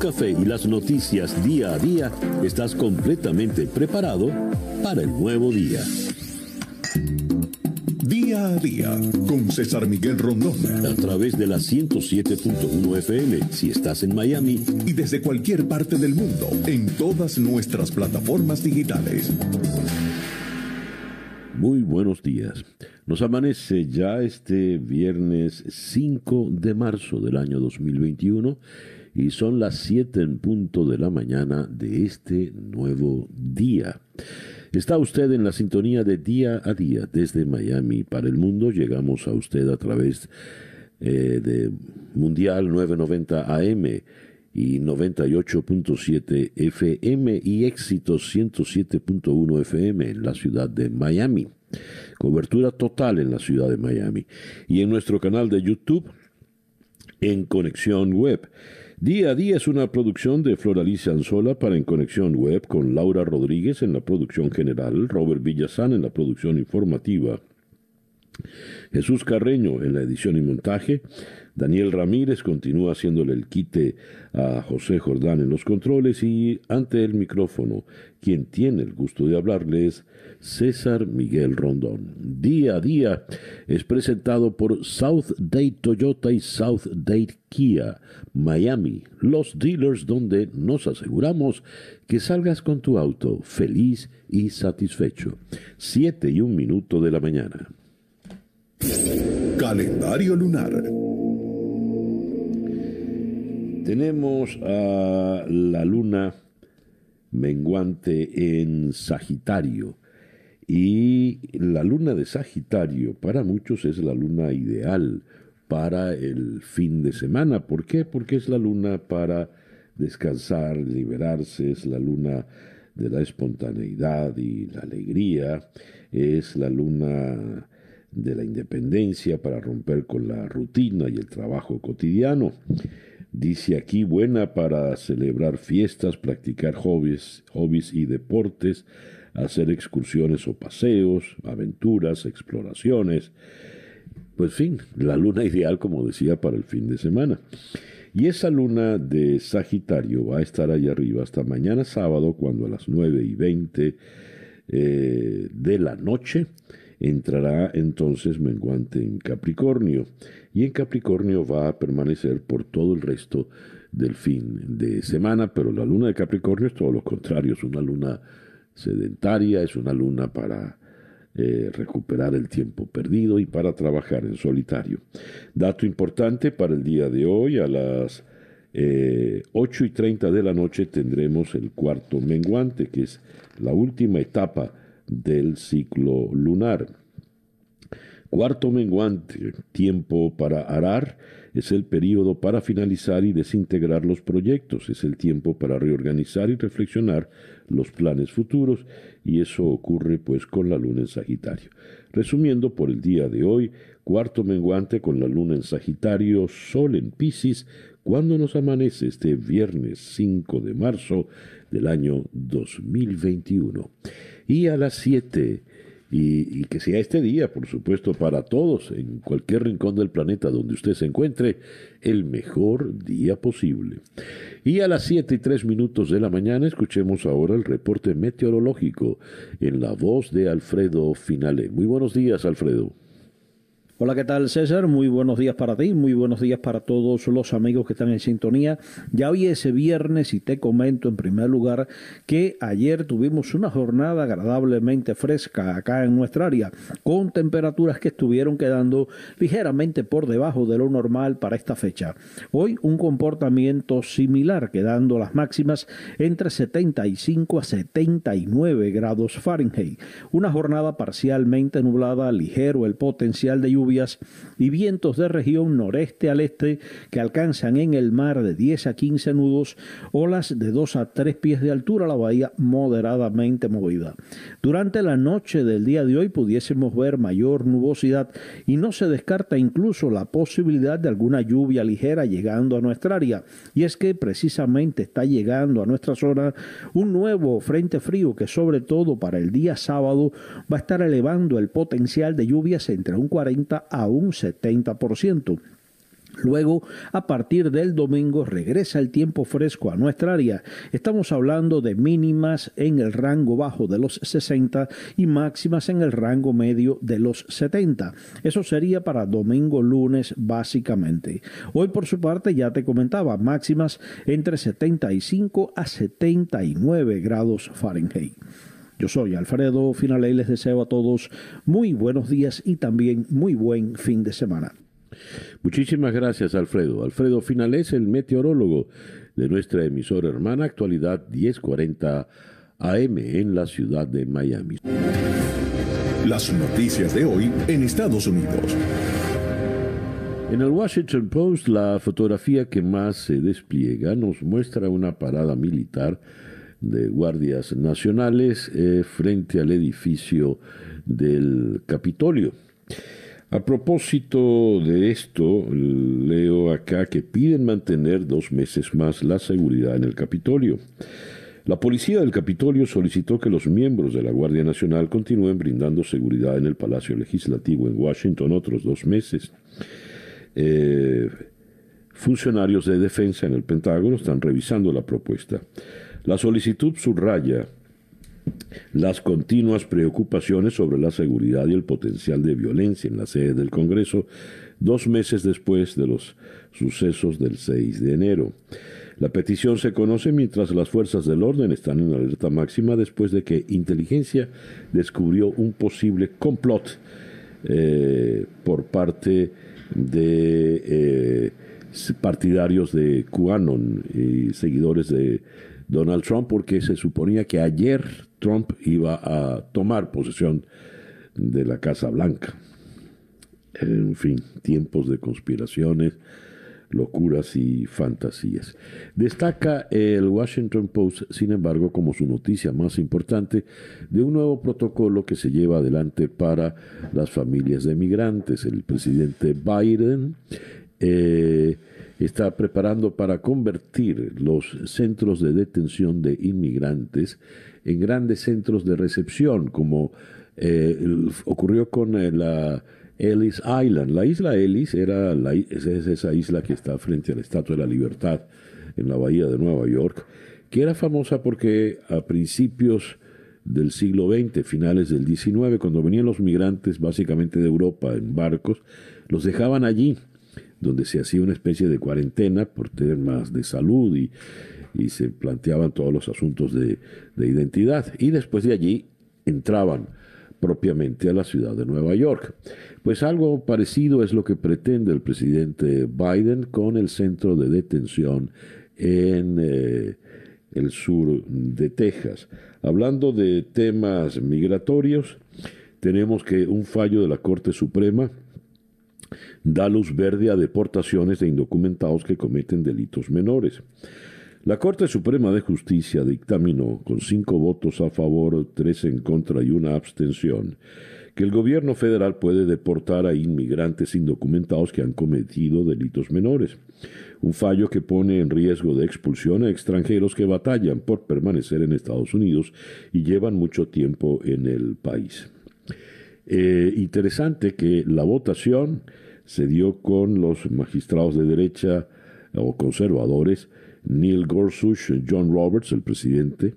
café y las noticias día a día, estás completamente preparado para el nuevo día. Día a día con César Miguel Rondón. A través de la 107.1 FM si estás en Miami. Y desde cualquier parte del mundo en todas nuestras plataformas digitales. Muy buenos días. Nos amanece ya este viernes 5 de marzo del año 2021 y son las 7 en punto de la mañana de este nuevo día. Está usted en la sintonía de día a día desde Miami para el mundo. Llegamos a usted a través eh, de Mundial 990 AM y 98.7 FM y éxito 107.1 FM en la ciudad de Miami. Cobertura total en la ciudad de Miami. Y en nuestro canal de YouTube en Conexión Web. Día a día es una producción de Floralicia Anzola para En Conexión Web con Laura Rodríguez en la producción general, Robert Villazán en la producción informativa, Jesús Carreño en la edición y montaje, Daniel Ramírez continúa haciéndole el quite a José Jordán en los controles y ante el micrófono, quien tiene el gusto de hablarles, César Miguel Rondón. Día a día es presentado por South Date Toyota y South Date Kia, Miami, los dealers donde nos aseguramos que salgas con tu auto feliz y satisfecho. Siete y un minuto de la mañana. Calendario lunar. Tenemos a la luna menguante en Sagitario. Y la luna de Sagitario para muchos es la luna ideal para el fin de semana. ¿Por qué? Porque es la luna para descansar, liberarse, es la luna de la espontaneidad y la alegría, es la luna de la independencia para romper con la rutina y el trabajo cotidiano. Dice aquí buena para celebrar fiestas, practicar hobbies, hobbies y deportes, hacer excursiones o paseos, aventuras, exploraciones. Pues fin, la luna ideal, como decía, para el fin de semana. Y esa luna de Sagitario va a estar ahí arriba hasta mañana sábado, cuando a las 9 y 20 eh, de la noche entrará entonces menguante en Capricornio y en Capricornio va a permanecer por todo el resto del fin de semana, pero la luna de Capricornio es todo lo contrario, es una luna sedentaria, es una luna para eh, recuperar el tiempo perdido y para trabajar en solitario. Dato importante para el día de hoy, a las eh, 8 y 30 de la noche tendremos el cuarto menguante, que es la última etapa del ciclo lunar. Cuarto menguante, tiempo para arar, es el periodo para finalizar y desintegrar los proyectos, es el tiempo para reorganizar y reflexionar los planes futuros, y eso ocurre pues con la luna en Sagitario. Resumiendo por el día de hoy, cuarto menguante con la luna en Sagitario, sol en Pisces, cuando nos amanece este viernes 5 de marzo del año 2021 y a las 7. Y, que sea este día, por supuesto, para todos, en cualquier rincón del planeta donde usted se encuentre, el mejor día posible. Y a las 7 y 3 minutos de la mañana escuchemos ahora el reporte meteorológico en la voz de Alfredo Finale. Muy buenos días, Alfredo. Hola, ¿qué tal César? Muy buenos días para ti, muy buenos días para todos los amigos que están en sintonía. Ya hoy es viernes y te comento en primer lugar que ayer tuvimos una jornada agradablemente fresca acá en nuestra área, con temperaturas que estuvieron quedando ligeramente por debajo de lo normal para esta fecha. Hoy un comportamiento similar, quedando las máximas entre 75 a 79 grados Fahrenheit. Una jornada parcialmente nublada, ligero el potencial de lluvia y vientos de región noreste al este que alcanzan en el mar de 10 a 15 nudos, olas de 2 a 3 pies de altura, la bahía moderadamente movida. Durante la noche del día de hoy pudiésemos ver mayor nubosidad y no se descarta incluso la posibilidad de alguna lluvia ligera llegando a nuestra área. Y es que precisamente está llegando a nuestra zona un nuevo frente frío que sobre todo para el día sábado va a estar elevando el potencial de lluvias entre un 40 a un 70%. Luego, a partir del domingo, regresa el tiempo fresco a nuestra área. Estamos hablando de mínimas en el rango bajo de los 60 y máximas en el rango medio de los 70. Eso sería para domingo, lunes, básicamente. Hoy, por su parte, ya te comentaba, máximas entre 75 a 79 grados Fahrenheit. Yo soy Alfredo Finale y les deseo a todos muy buenos días y también muy buen fin de semana. Muchísimas gracias, Alfredo. Alfredo Finales, el meteorólogo de nuestra emisora hermana Actualidad 1040 AM en la ciudad de Miami. Las noticias de hoy en Estados Unidos. En el Washington Post, la fotografía que más se despliega nos muestra una parada militar de guardias nacionales eh, frente al edificio del Capitolio. A propósito de esto, leo acá que piden mantener dos meses más la seguridad en el Capitolio. La policía del Capitolio solicitó que los miembros de la Guardia Nacional continúen brindando seguridad en el Palacio Legislativo en Washington otros dos meses. Eh, funcionarios de defensa en el Pentágono están revisando la propuesta. La solicitud subraya las continuas preocupaciones sobre la seguridad y el potencial de violencia en la sede del Congreso dos meses después de los sucesos del 6 de enero. La petición se conoce mientras las fuerzas del orden están en alerta máxima después de que inteligencia descubrió un posible complot eh, por parte de eh, partidarios de QAnon y seguidores de Donald Trump porque se suponía que ayer Trump iba a tomar posesión de la Casa Blanca. En fin, tiempos de conspiraciones, locuras y fantasías. Destaca el Washington Post, sin embargo, como su noticia más importante, de un nuevo protocolo que se lleva adelante para las familias de migrantes. El presidente Biden eh, está preparando para convertir los centros de detención de inmigrantes en grandes centros de recepción, como eh, ocurrió con eh, la Ellis Island. La isla Ellis era la, es esa isla que está frente a la Estatua de la Libertad en la bahía de Nueva York, que era famosa porque a principios del siglo XX, finales del XIX, cuando venían los migrantes básicamente de Europa en barcos, los dejaban allí donde se hacía una especie de cuarentena por temas de salud y, se planteaban todos los asuntos de, de identidad. Y después de allí entraban propiamente a la ciudad de Nueva York. Pues algo parecido es lo que pretende el presidente Biden con el centro de detención en eh, el sur de Texas. Hablando de temas migratorios, tenemos que un fallo de la Corte Suprema da luz verde a deportaciones de indocumentados que cometen delitos menores. La Corte Suprema de Justicia dictaminó, con cinco votos a favor, tres en contra y una abstención, que el gobierno federal puede deportar a inmigrantes indocumentados que han cometido delitos menores, un fallo que pone en riesgo de expulsión a extranjeros que batallan por permanecer en Estados Unidos y llevan mucho tiempo en el país. Eh, interesante que la votación se dio con los magistrados de derecha o conservadores, Neil Gorsuch, John Roberts, el presidente,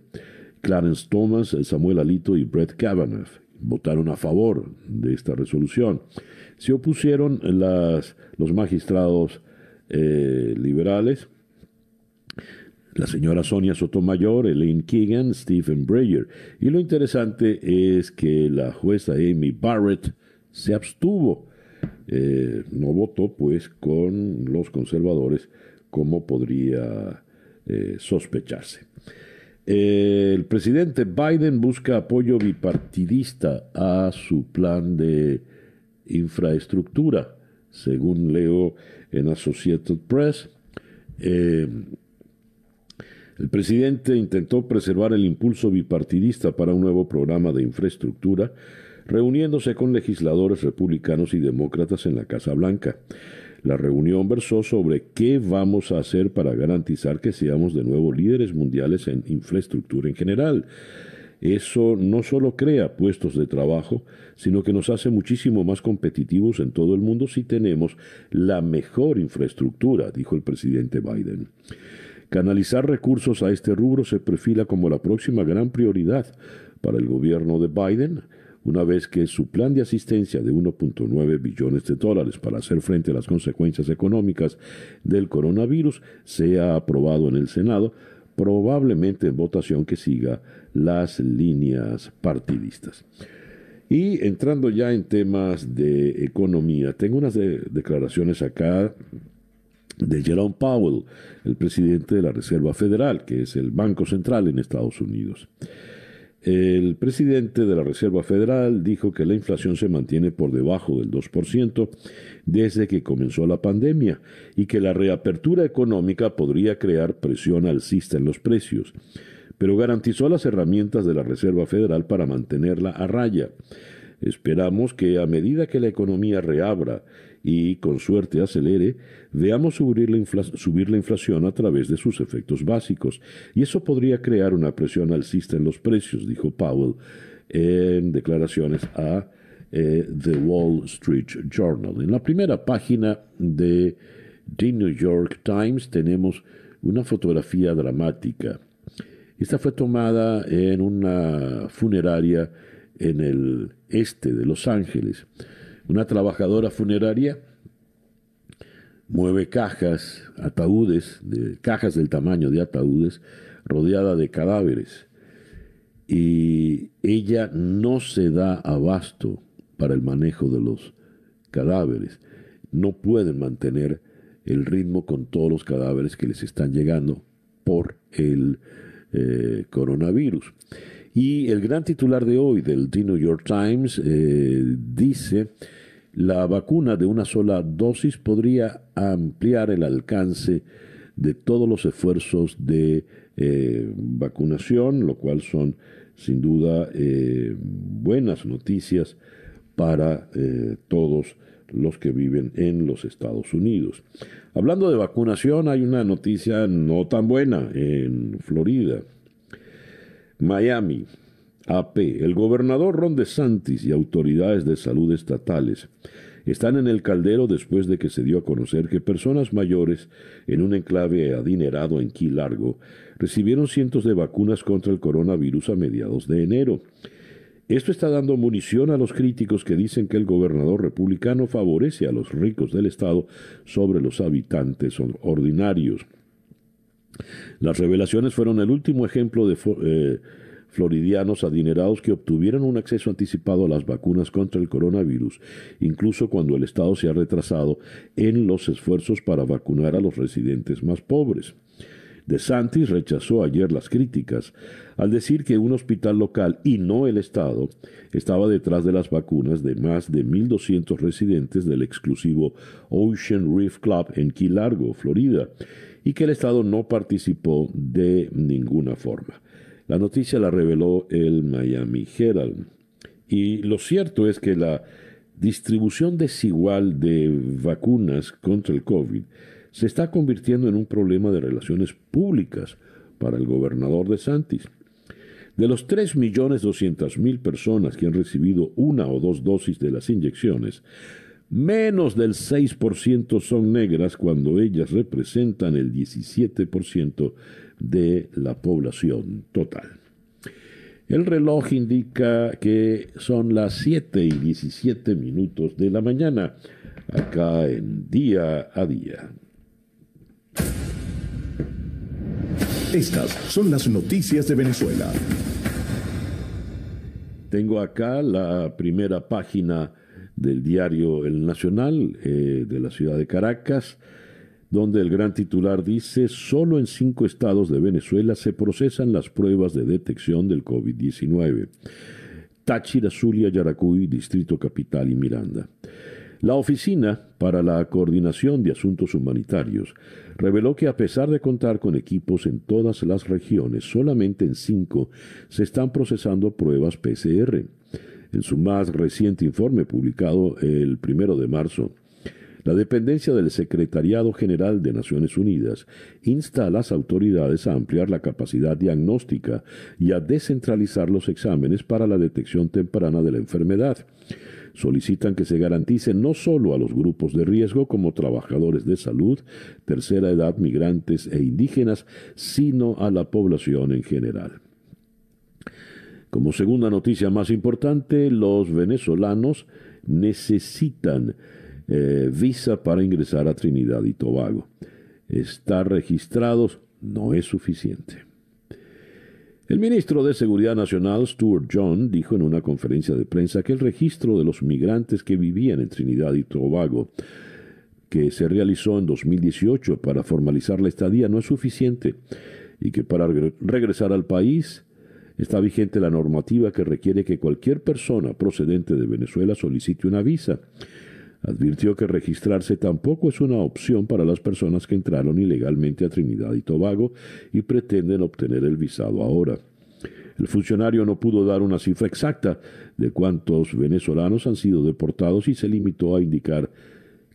Clarence Thomas, Samuel Alito y Brett Kavanaugh. Votaron a favor de esta resolución. Se opusieron las, los magistrados eh, liberales, la señora Sonia Sotomayor, Elaine Keegan, Stephen Breyer. Y lo interesante es que la jueza Amy Barrett se abstuvo eh, no votó pues con los conservadores como podría eh, sospecharse. el presidente Biden busca apoyo bipartidista a su plan de infraestructura, según leo en Associated Press. Eh, el presidente intentó preservar el impulso bipartidista para un nuevo programa de infraestructura reuniéndose con legisladores republicanos y demócratas en la Casa Blanca. La reunión versó sobre qué vamos a hacer para garantizar que seamos de nuevo líderes mundiales en infraestructura en general. Eso no solo crea puestos de trabajo, sino que nos hace muchísimo más competitivos en todo el mundo si tenemos la mejor infraestructura, dijo el presidente Biden. Canalizar recursos a este rubro se perfila como la próxima gran prioridad para el gobierno de Biden, una vez que su plan de asistencia de 1.9 billones de dólares para hacer frente a las consecuencias económicas del coronavirus sea aprobado en el Senado, probablemente en votación que siga las líneas partidistas. Y entrando ya en temas de economía, tengo unas declaraciones acá de Jerome Powell, el presidente de la Reserva Federal, que es el Banco Central en Estados Unidos. El presidente de la Reserva Federal dijo que la inflación se mantiene por debajo del 2% desde que comenzó la pandemia y que la reapertura económica podría crear presión alcista en los precios, pero garantizó las herramientas de la Reserva Federal para mantenerla a raya. Esperamos que a medida que la economía reabra y con suerte acelere, veamos subir la, subir la, inflación a través de sus efectos básicos. Y eso podría crear una presión alcista en los precios, dijo Powell en declaraciones a eh, The Wall Street Journal. En la primera página de The New York Times tenemos una fotografía dramática. Esta fue tomada en una funeraria en el este de Los Ángeles. Una trabajadora funeraria mueve cajas, ataúdes, de, cajas del tamaño de ataúdes, rodeada de cadáveres. Y ella no se da abasto para el manejo de los cadáveres. No pueden mantener el ritmo con todos los cadáveres que les están llegando por el eh, coronavirus. Y el gran titular de hoy del The New York Times eh, dice, la vacuna de una sola dosis podría ampliar el alcance de todos los esfuerzos de eh, vacunación, lo cual son sin duda eh, buenas noticias para todos los que viven en los Estados Unidos. Hablando de vacunación, hay una noticia no tan buena en Florida. Miami, AP, el gobernador Ron DeSantis y autoridades de salud estatales están en el caldero después de que se dio a conocer que personas mayores en un enclave adinerado en Key Largo recibieron cientos de vacunas contra el coronavirus a mediados de enero. Esto está dando munición a los críticos que dicen que el gobernador republicano favorece a los ricos del estado sobre los habitantes ordinarios. Las revelaciones fueron el último ejemplo de eh, floridianos adinerados que obtuvieron un acceso anticipado a las vacunas contra el coronavirus, incluso cuando el Estado se ha retrasado en los esfuerzos para vacunar a los residentes más pobres. De Santis rechazó ayer las críticas al decir que un hospital local y no el Estado estaba detrás de las vacunas de más de 1.200 residentes del exclusivo Ocean Reef Club en Key Largo, Florida, y que el Estado no participó de ninguna forma. La noticia la reveló el Miami Herald. Y lo cierto es que la distribución desigual de vacunas contra el COVID se está convirtiendo en un problema de relaciones públicas para el gobernador de Santis. De los 3.200.000 personas que han recibido una o dos dosis de las inyecciones, menos del 6% son negras cuando ellas representan el 17% de la población total. El reloj indica que son las 7 y 17 minutos de la mañana, acá en día a día. Estas son las noticias de Venezuela. Tengo acá la primera página del diario El Nacional eh, de la ciudad de Caracas donde el gran titular dice, solo en cinco estados de Venezuela se procesan las pruebas de detección del COVID-19. Táchira, Zulia, Yaracuy, Distrito Capital y Miranda. La Oficina para la Coordinación de Asuntos Humanitarios reveló que a pesar de contar con equipos en todas las regiones, solamente en cinco se están procesando pruebas PCR. En su más reciente informe publicado el primero de marzo, La dependencia del Secretariado General de Naciones Unidas insta a las autoridades a ampliar la capacidad diagnóstica y a descentralizar los exámenes para la detección temprana de la enfermedad. Solicitan que se garantice no solo a los grupos de riesgo como trabajadores de salud, tercera edad, migrantes e indígenas, sino a la población en general. Como segunda noticia más importante, los venezolanos necesitan eh, visa para ingresar a Trinidad y Tobago. Estar registrados no es suficiente. El ministro de Seguridad Nacional, Stuart John, dijo en una conferencia de prensa que el registro de los migrantes que vivían en Trinidad y Tobago, que se realizó en 2018 para formalizar la estadía, no es suficiente y que para regresar al país Está vigente la normativa que requiere que cualquier persona procedente de Venezuela solicite una visa. Advirtió que registrarse tampoco es una opción para las personas que entraron ilegalmente a Trinidad y Tobago y pretenden obtener el visado ahora. El funcionario no pudo dar una cifra exacta de cuántos venezolanos han sido deportados y se limitó a indicar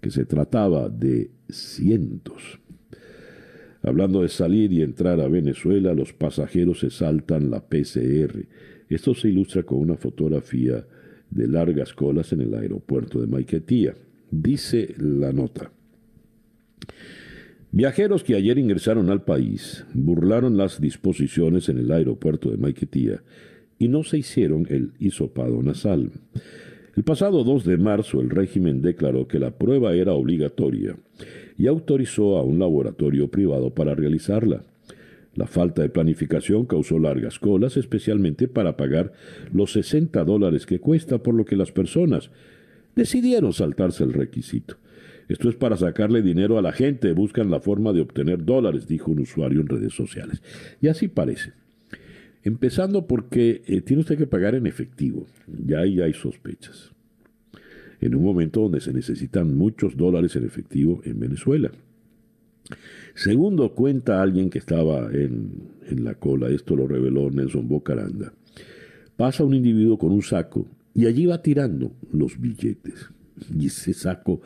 que se trataba de cientos. Hablando de salir y entrar a Venezuela, los pasajeros se saltan la PCR. Esto se ilustra con una fotografía de largas colas en el aeropuerto de Maiquetía. Dice la nota. Viajeros que ayer ingresaron al país burlaron las disposiciones en el aeropuerto de Maiquetía y no se hicieron el hisopado nasal. El pasado 2 de marzo el régimen declaró que la prueba era obligatoria y autorizó a un laboratorio privado para realizarla. La falta de planificación causó largas colas, especialmente para pagar los 60 dólares que cuesta, por lo que las personas decidieron saltarse el requisito. Esto es para sacarle dinero a la gente, buscan la forma de obtener dólares, dijo un usuario en redes sociales. Y así parece. Empezando porque eh, tiene usted que pagar en efectivo. Ya ahí hay sospechas en un momento donde se necesitan muchos dólares en efectivo en Venezuela. Segundo, cuenta alguien que estaba en, en la cola, esto lo reveló Nelson Bocaranda, pasa un individuo con un saco y allí va tirando los billetes. ¿Y ese saco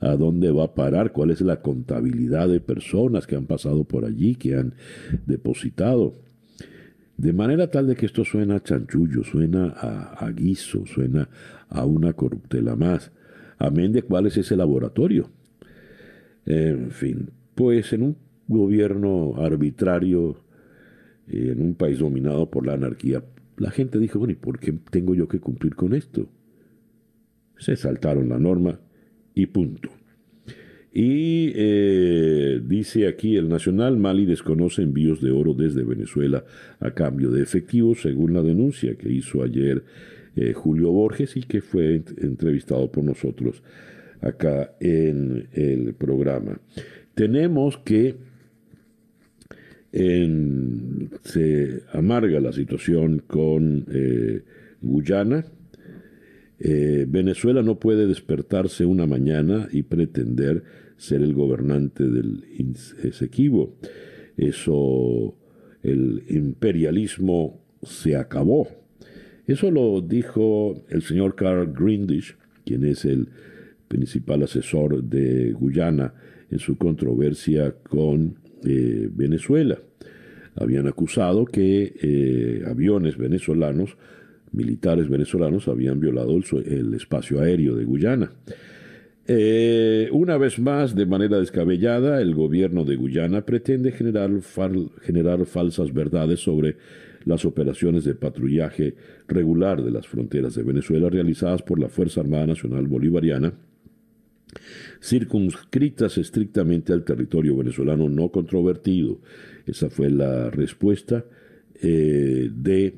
a dónde va a parar? ¿Cuál es la contabilidad de personas que han pasado por allí, que han depositado? De manera tal de que esto suena a chanchullo, suena a, guiso, suena a una corruptela más. Amén de cuál es ese laboratorio. En fin, pues en un gobierno arbitrario, en un país dominado por la anarquía, la gente dijo, bueno, ¿y por qué tengo yo que cumplir con esto? Se saltaron la norma y punto. Y eh, dice aquí el Nacional, Mali desconoce envíos de oro desde Venezuela a cambio de efectivo, según la denuncia que hizo ayer eh, Julio Borges y que fue entrevistado por nosotros acá en el programa. Tenemos que se amarga la situación con eh, Guyana. Venezuela no puede despertarse una mañana y pretender ser el gobernante del Esequibo. Eso, el imperialismo se acabó. Eso lo dijo el señor Carl Grindish, quien es el principal asesor de Guyana en su controversia con eh, Venezuela. Habían acusado que eh, aviones venezolanos, militares venezolanos, habían violado el espacio aéreo de Guyana. Eh, una vez más, de manera descabellada, el gobierno de Guyana pretende generar, generar falsas verdades sobre las operaciones de patrullaje regular de las fronteras de Venezuela realizadas por la Fuerza Armada Nacional Bolivariana, circunscritas estrictamente al territorio venezolano no controvertido. Esa fue la respuesta eh, de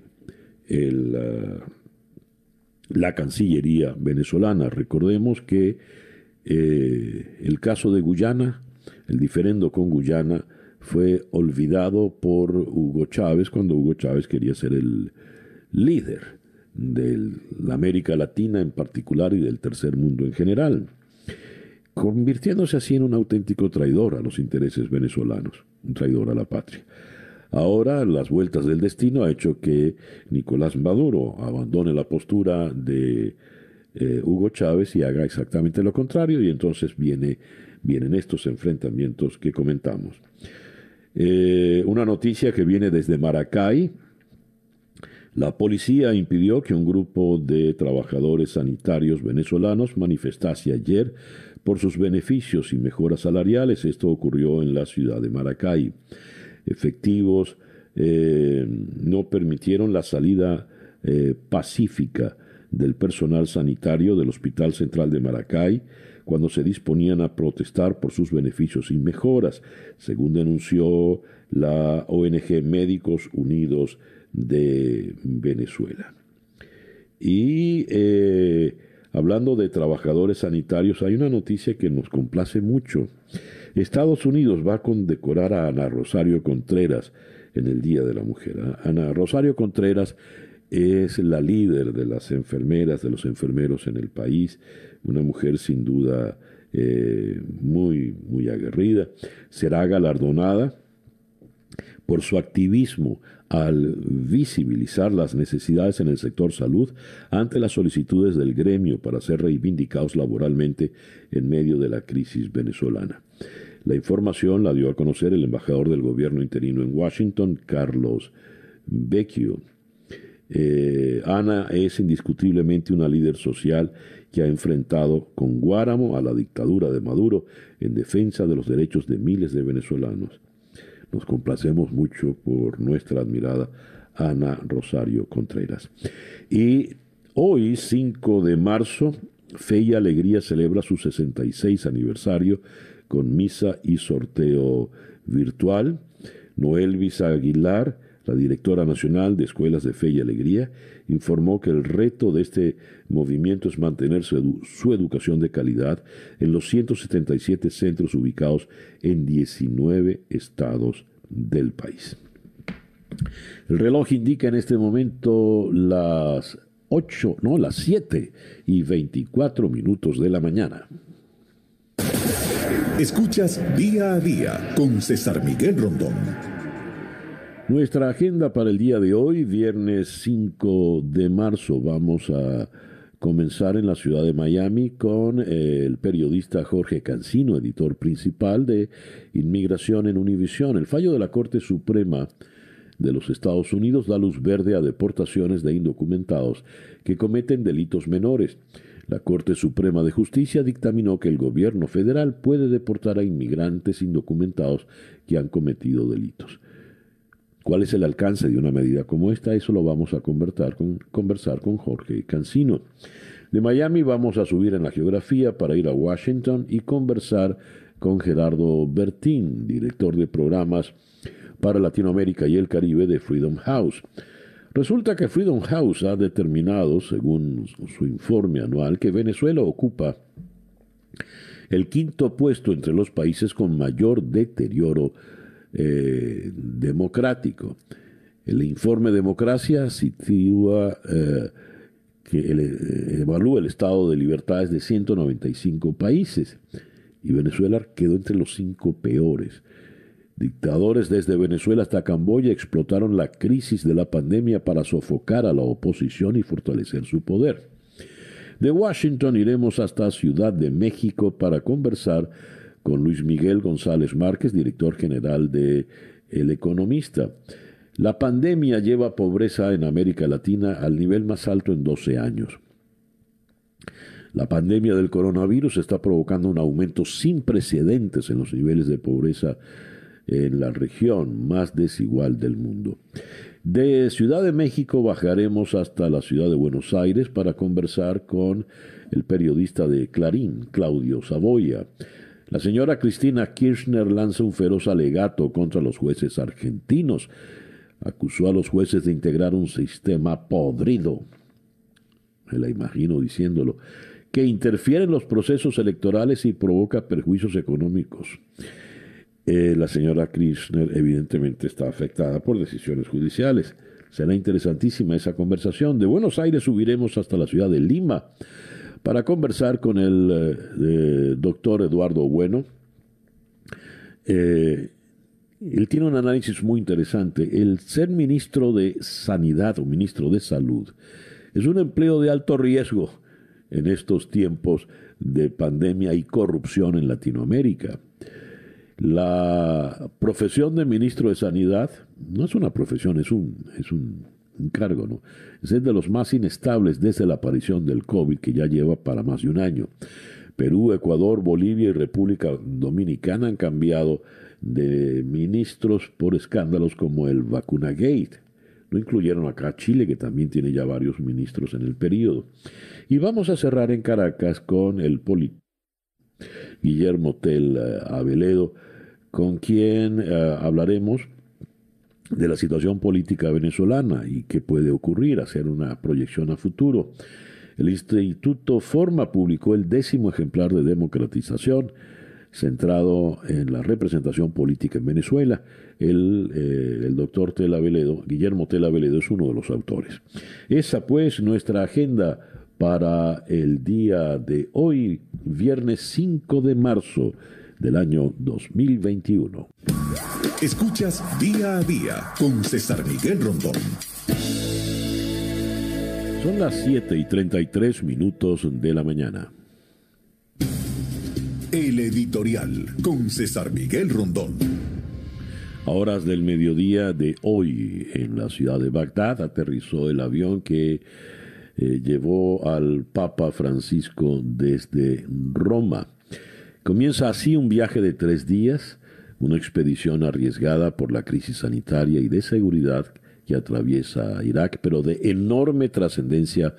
la Cancillería venezolana. Recordemos que eh, el caso de Guyana, el diferendo con Guyana, fue olvidado por Hugo Chávez cuando Hugo Chávez quería ser el líder de la América Latina en particular y del tercer mundo en general, convirtiéndose así en un auténtico traidor a los intereses venezolanos, un traidor a la patria. Ahora las vueltas del destino ha hecho que Nicolás Maduro abandone la postura de eh, Hugo Chávez y haga exactamente lo contrario y entonces viene, vienen estos enfrentamientos que comentamos. Eh, una noticia que viene desde Maracay. La policía impidió que un grupo de trabajadores sanitarios venezolanos manifestase ayer por sus beneficios y mejoras salariales. Esto ocurrió en la ciudad de Maracay. Efectivos eh, no permitieron la salida eh, pacífica del personal sanitario del Hospital Central de Maracay cuando se disponían a protestar por sus beneficios y mejoras, según denunció la ONG Médicos Unidos de Venezuela. Y eh, hablando de trabajadores sanitarios, hay una noticia que nos complace mucho. Estados Unidos va a condecorar a Ana Rosario Contreras en el Día de la Mujer. Ana Rosario Contreras es la líder de las enfermeras, de los enfermeros en el país, una mujer sin duda eh, muy, muy aguerrida. Será galardonada por su activismo al visibilizar las necesidades en el sector salud ante las solicitudes del gremio para ser reivindicados laboralmente en medio de la crisis venezolana. La información la dio a conocer el embajador del gobierno interino en Washington, Carlos Vecchio. Eh, Ana es indiscutiblemente una líder social que ha enfrentado con Guáramo a la dictadura de Maduro en defensa de los derechos de miles de venezolanos. Nos complacemos mucho por nuestra admirada Ana Rosario Contreras. Y hoy, 5 de marzo, Fe y Alegría celebra su 66 aniversario con misa y sorteo virtual. Noel Visa Aguilar la directora nacional de Escuelas de Fe y Alegría informó que el reto de este movimiento es mantener su, educación de calidad en los 177 centros ubicados en 19 estados del país. El reloj indica en este momento las 8, no, las 7 y 24 minutos de la mañana. Escuchas día a día con César Miguel Rondón. Nuestra agenda para el día de hoy, viernes 5 de marzo, vamos a comenzar en la ciudad de Miami con eh, el periodista Jorge Cancino, editor principal de Inmigración en Univisión. El fallo de la Corte Suprema de los Estados Unidos da luz verde a deportaciones de indocumentados que cometen delitos menores. La Corte Suprema de Justicia dictaminó que el gobierno federal puede deportar a inmigrantes indocumentados que han cometido delitos. ¿Cuál es el alcance de una medida como esta? Eso lo vamos a conversar con, conversar con Jorge Cancino. De Miami vamos a subir en la geografía para ir a Washington y conversar con Gerardo Bertín, director de programas para Latinoamérica y el Caribe de Freedom House. Resulta que Freedom House ha determinado, según su informe anual, que Venezuela ocupa el quinto puesto entre los países con mayor deterioro eh, democrático. El informe Democracia sitúa eh, que eh, evalúa el estado de libertades de 195 países y Venezuela quedó entre los cinco peores. Dictadores desde Venezuela hasta Camboya explotaron la crisis de la pandemia para sofocar a la oposición y fortalecer su poder. De Washington iremos hasta Ciudad de México para conversar con Luis Miguel González Márquez, director general de El Economista. La pandemia lleva pobreza en América Latina al nivel más alto en 12 años. La pandemia del coronavirus está provocando un aumento sin precedentes en los niveles de pobreza en la región más desigual del mundo. De Ciudad de México bajaremos hasta la ciudad de Buenos Aires para conversar con el periodista de Clarín, Claudio Saboya. La señora Cristina Kirchner lanza un feroz alegato contra los jueces argentinos. Acusó a los jueces de integrar un sistema podrido. Me la imagino diciéndolo que interfiere en los procesos electorales y provoca perjuicios económicos. Eh, la señora Kirchner evidentemente está afectada por decisiones judiciales. Será interesantísima esa conversación. De Buenos Aires subiremos hasta la ciudad de Lima para conversar con el eh, doctor Eduardo Bueno. Eh, él tiene un análisis muy interesante. El ser ministro de Sanidad o ministro de Salud es un empleo de alto riesgo en estos tiempos de pandemia y corrupción en Latinoamérica. La profesión de ministro de Sanidad no es una profesión, es un, es un, cargo, ¿no? Es de los más inestables desde la aparición del COVID, que ya lleva para más de un año. Perú, Ecuador, Bolivia y República Dominicana han cambiado de ministros por escándalos como el Vacuna Gate. No incluyeron acá Chile, que también tiene ya varios ministros en el periodo. Y vamos a cerrar en Caracas con el político Guillermo Tel eh, Aveledo, con quien eh, hablaremos de la situación política venezolana y qué puede ocurrir, hacer una proyección a futuro. El Instituto Forma publicó el décimo ejemplar de democratización centrado en la representación política en Venezuela. El, eh, el doctor Tela Veledo, Guillermo Tela Veledo, es uno de los autores. Esa pues nuestra agenda para el día de hoy, viernes 5 de marzo del año 2021. Escuchas día a día con César Miguel Rondón. Son las 7 y 33 minutos de la mañana. El editorial con César Miguel Rondón. A horas del mediodía de hoy, en la ciudad de Bagdad, aterrizó el avión que eh, llevó al Papa Francisco desde Roma. Comienza así un viaje de tres días, una expedición arriesgada por la crisis sanitaria y de seguridad que atraviesa Irak, pero de enorme trascendencia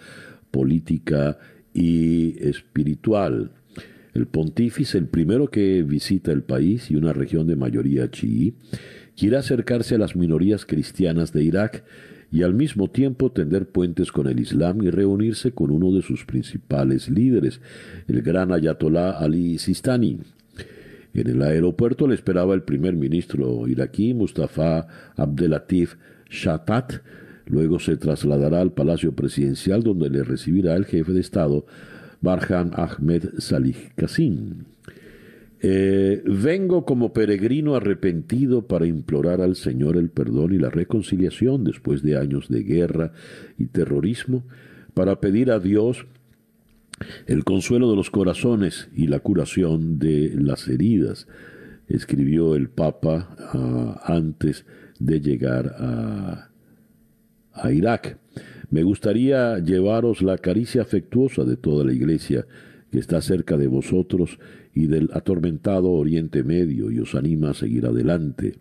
política y espiritual. El pontífice, el primero que visita el país y una región de mayoría chií, quiere acercarse a las minorías cristianas de Irak y al mismo tiempo tender puentes con el Islam y reunirse con uno de sus principales líderes, el gran ayatolá Ali Sistani. En el aeropuerto le esperaba el primer ministro iraquí, Mustafa Abdelatif Shatat. Luego se trasladará al Palacio Presidencial donde le recibirá el jefe de Estado, Barhan Ahmed Salih Qasim. Eh, vengo como peregrino arrepentido para implorar al Señor el perdón y la reconciliación después de años de guerra y terrorismo, para pedir a Dios el consuelo de los corazones y la curación de las heridas, escribió el Papa ah, antes de llegar a, a Irak. Me gustaría llevaros la caricia afectuosa de toda la Iglesia que está cerca de vosotros y del atormentado Oriente Medio y os anima a seguir adelante.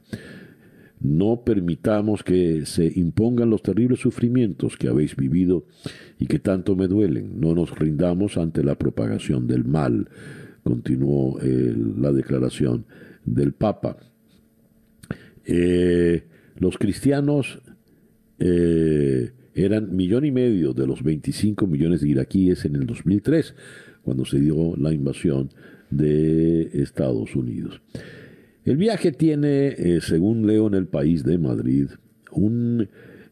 No permitamos que se impongan los terribles sufrimientos que habéis vivido y que tanto me duelen. No nos rindamos ante la propagación del mal, continuó la declaración del Papa. Eh, los cristianos eh, eran millón y medio de los 25 millones de iraquíes en el 2003, cuando se dio la invasión de Estados Unidos. El viaje tiene, eh, según leo en el país de Madrid, un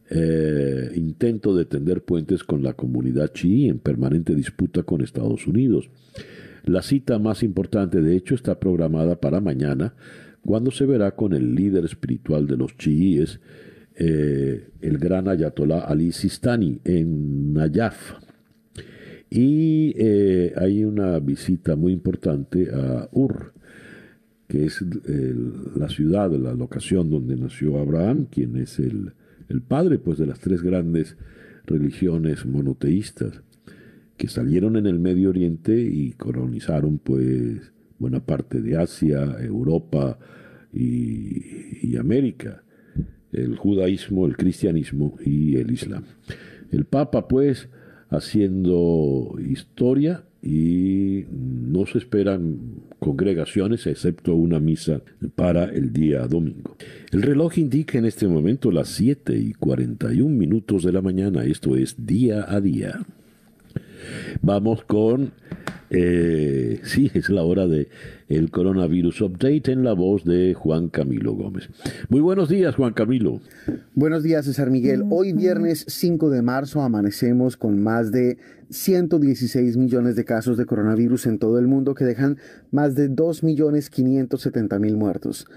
eh, intento de tender puentes con la comunidad chií en permanente disputa con Estados Unidos. La cita más importante, de hecho, está programada para mañana, cuando se verá con el líder espiritual de los chiíes, eh, el gran ayatolá Ali Sistani, en Nayaf, y eh, hay una visita muy importante a Ur, que es la ciudad, la locación donde nació Abraham, quien es el, padre pues, de las tres grandes religiones monoteístas que salieron en el Medio Oriente y colonizaron pues buena parte de Asia, Europa y América, el judaísmo, el cristianismo y el islam. El Papa pues haciendo historia y no se esperan congregaciones excepto una misa para el día domingo. El reloj indica en este momento las 7 y 41 minutos de la mañana, esto es día a día. Vamos con, eh, sí, es la hora de el coronavirus update en la voz de Juan Camilo Gómez. Muy buenos días, Juan Camilo. Buenos días, César Miguel. Hoy viernes 5 de marzo amanecemos con más de 116 millones de casos de coronavirus en todo el mundo que dejan más de 2.570.000 muertos.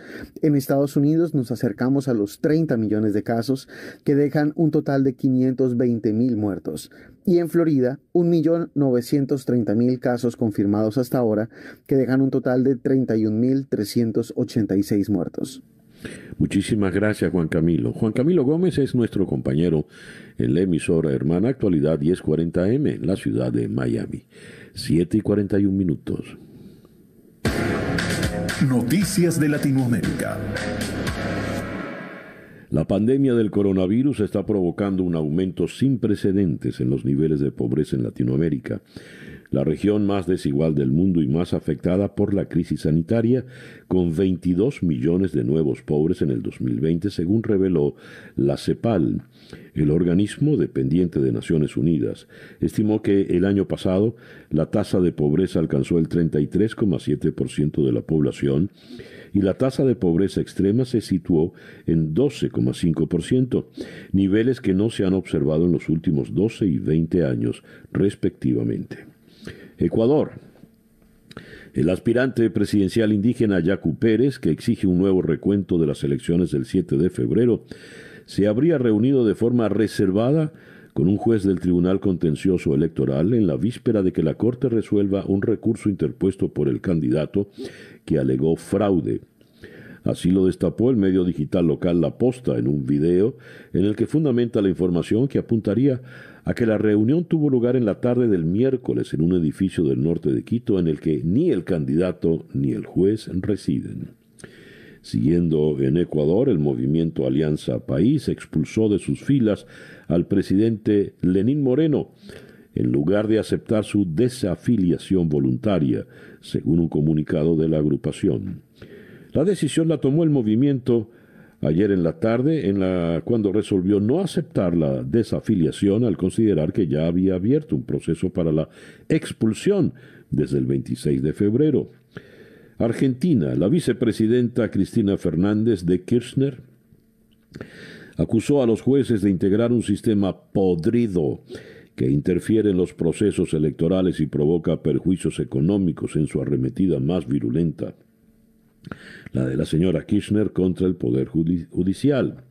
En Estados Unidos nos acercamos a los 30 millones de casos que dejan un total de 520.000 muertos. Y en Florida, 1.930.000 casos confirmados hasta ahora que dejan un total de 31.386 muertos. Muchísimas gracias, Juan Camilo. Juan Camilo Gómez es nuestro compañero en la emisora Hermana Actualidad 1040M en la ciudad de Miami. 7 y 41 minutos. Noticias de Latinoamérica. La pandemia del coronavirus está provocando un aumento sin precedentes en los niveles de pobreza en Latinoamérica la región más desigual del mundo y más afectada por la crisis sanitaria, con 22 millones de nuevos pobres en el 2020, según reveló la CEPAL. El organismo dependiente de Naciones Unidas estimó que el año pasado la tasa de pobreza alcanzó el 33,7% de la población y la tasa de pobreza extrema se situó en 12,5%, niveles que no se han observado en los últimos 12 y 20 años, respectivamente. Ecuador. El aspirante presidencial indígena Yacu Pérez, que exige un nuevo recuento de las elecciones del 7 de febrero, se habría reunido de forma reservada con un juez del Tribunal Contencioso Electoral en la víspera de que la Corte resuelva un recurso interpuesto por el candidato que alegó fraude. Así lo destapó el medio digital local La Posta en un video en el que fundamenta la información que apuntaría a que la reunión tuvo lugar en la tarde del miércoles en un edificio del norte de Quito en el que ni el candidato ni el juez residen. Siguiendo en Ecuador, el movimiento Alianza País expulsó de sus filas al presidente Lenín Moreno, en lugar de aceptar su desafiliación voluntaria, según un comunicado de la agrupación. La decisión la tomó el movimiento ayer en la tarde, en la, cuando resolvió no aceptar la desafiliación al considerar que ya había abierto un proceso para la expulsión desde el 26 de febrero. Argentina, la vicepresidenta Cristina Fernández de Kirchner acusó a los jueces de integrar un sistema podrido que interfiere en los procesos electorales y provoca perjuicios económicos en su arremetida más virulenta la de la señora Kirchner contra el Poder Judicial.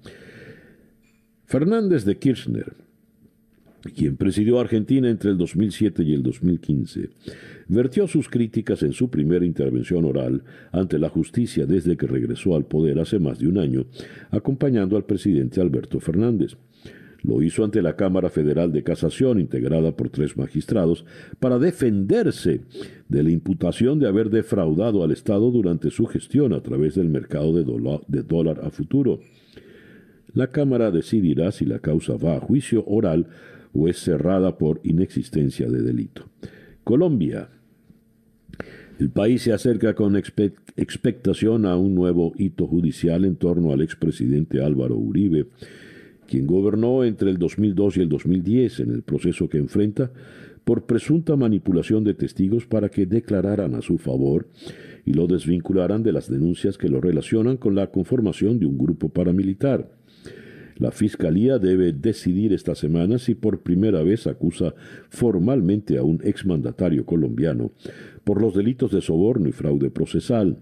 Fernández de Kirchner, quien presidió Argentina entre el 2007 y el 2015, vertió sus críticas en su primera intervención oral ante la justicia desde que regresó al poder hace más de un año, acompañando al presidente Alberto Fernández. Lo hizo ante la Cámara Federal de Casación, integrada por tres magistrados, para defenderse de la imputación de haber defraudado al Estado durante su gestión a través del mercado de, dólar, a futuro. La Cámara decidirá si la causa va a juicio oral o es cerrada por inexistencia de delito. Colombia. El país se acerca con expectación a un nuevo hito judicial en torno al expresidente Álvaro Uribe, quien gobernó entre el 2002 y el 2010 en el proceso que enfrenta por presunta manipulación de testigos para que declararan a su favor y lo desvincularan de las denuncias que lo relacionan con la conformación de un grupo paramilitar. La Fiscalía debe decidir esta semana si por primera vez acusa formalmente a un exmandatario colombiano por los delitos de soborno y fraude procesal,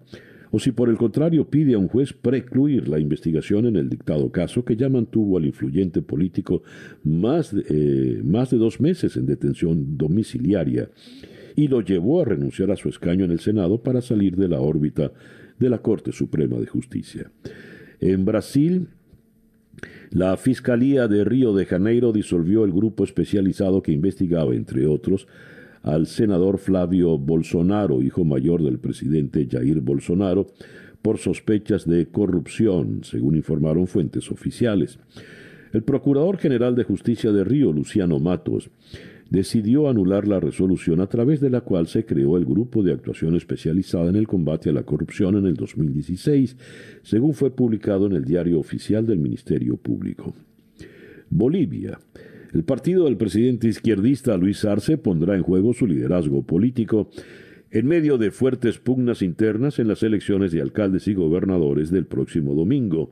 o si por el contrario pide a un juez precluir la investigación en el dictado caso que ya mantuvo al influyente político más de, eh, más de dos meses en detención domiciliaria y lo llevó a renunciar a su escaño en el Senado para salir de la órbita de la Corte Suprema de Justicia. En Brasil, la Fiscalía de Río de Janeiro disolvió el grupo especializado que investigaba, entre otros, al senador Flavio Bolsonaro, hijo mayor del presidente Jair Bolsonaro, por sospechas de corrupción, según informaron fuentes oficiales. El Procurador General de Justicia de Río, Luciano Matos, decidió anular la resolución a través de la cual se creó el Grupo de Actuación Especializada en el Combate a la Corrupción en el 2016, según fue publicado en el Diario Oficial del Ministerio Público. Bolivia. El partido del presidente izquierdista Luis Arce pondrá en juego su liderazgo político en medio de fuertes pugnas internas en las elecciones de alcaldes y gobernadores del próximo domingo,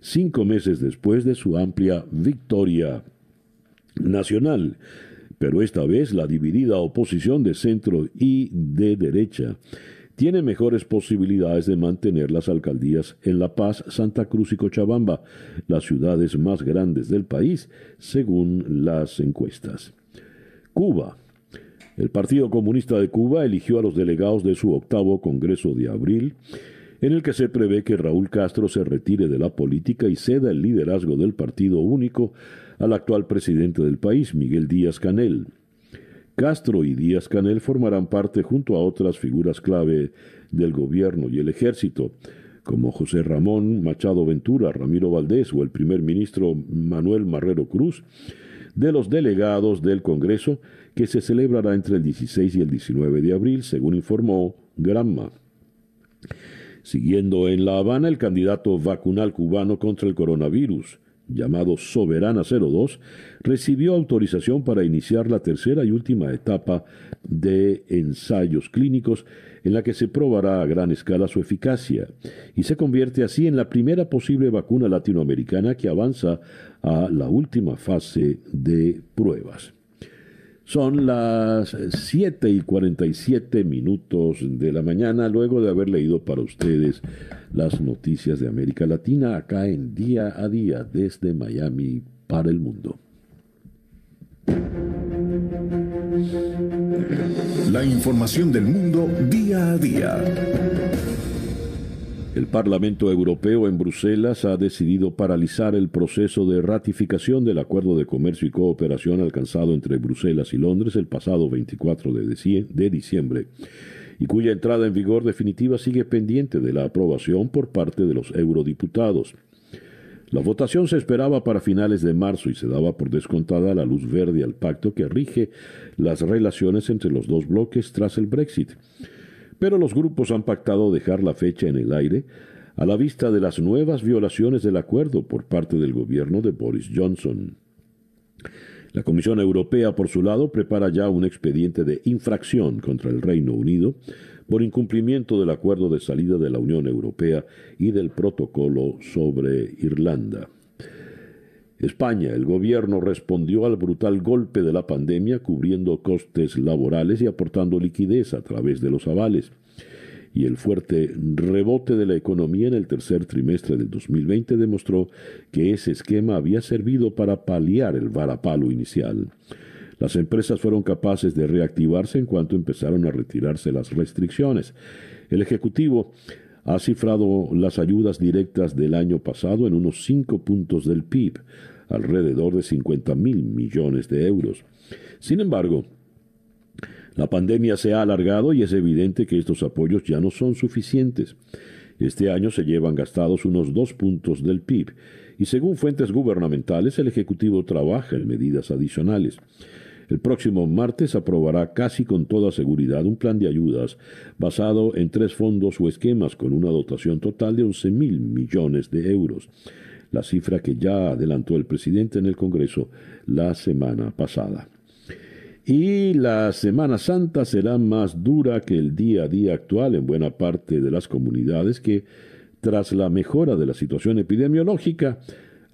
cinco meses después de su amplia victoria nacional. pero esta vez la dividida oposición de centro y de derecha tiene mejores posibilidades de mantener las alcaldías en La Paz, Santa Cruz y Cochabamba, las ciudades más grandes del país, según las encuestas. Cuba. El Partido Comunista de Cuba eligió a los delegados de su octavo Congreso de abril, en el que se prevé que Raúl Castro se retire de la política y ceda el liderazgo del partido único al actual presidente del país, Miguel Díaz Canel. Castro y Díaz Canel formarán parte junto a otras figuras clave del gobierno y el ejército, como José Ramón Machado Ventura, Ramiro Valdés o el primer ministro Manuel Marrero Cruz, de los delegados del Congreso que se celebrará entre el 16 y el 19 de abril, según informó Granma. Siguiendo en La Habana, el candidato vacunal cubano contra el coronavirus, llamado Soberana 02, recibió autorización para iniciar la tercera y última etapa de ensayos clínicos en la que se probará a gran escala su eficacia y se convierte así en la primera posible vacuna latinoamericana que avanza a la última fase de pruebas. Son las 7 y 47 minutos de la mañana, luego de haber leído para ustedes las noticias de América Latina acá en Día a Día desde Miami para el mundo. La información del mundo día a día. El Parlamento Europeo en Bruselas ha decidido paralizar el proceso de ratificación del acuerdo de comercio y cooperación alcanzado entre Bruselas y Londres el pasado 24 de diciembre y cuya entrada en vigor definitiva sigue pendiente de la aprobación por parte de los eurodiputados. La votación se esperaba para finales de marzo y se daba por descontada la luz verde al pacto que rige las relaciones entre los dos bloques tras el Brexit pero los grupos han pactado dejar la fecha en el aire a la vista de las nuevas violaciones del acuerdo por parte del gobierno de Boris Johnson. La Comisión Europea, por su lado, prepara ya un expediente de infracción contra el Reino Unido por incumplimiento del acuerdo de salida de la Unión Europea y del protocolo sobre Irlanda. España, el gobierno respondió al brutal golpe de la pandemia cubriendo costes laborales y aportando liquidez a través de los avales. Y el fuerte rebote de la economía en el tercer trimestre del 2020 demostró que ese esquema había servido para paliar el varapalo inicial. Las empresas fueron capaces de reactivarse en cuanto empezaron a retirarse las restricciones. El Ejecutivo ha cifrado las ayudas directas del año pasado en unos 5 puntos del PIB, alrededor de 50 mil millones de euros. Sin embargo, la pandemia se ha alargado y es evidente que estos apoyos ya no son suficientes. Este año se llevan gastados unos dos puntos del PIB y según fuentes gubernamentales el Ejecutivo trabaja en medidas adicionales. El próximo martes aprobará casi con toda seguridad un plan de ayudas basado en tres fondos o esquemas con una dotación total de 11 mil millones de euros la cifra que ya adelantó el presidente en el Congreso la semana pasada. Y la Semana Santa será más dura que el día a día actual en buena parte de las comunidades que, tras la mejora de la situación epidemiológica,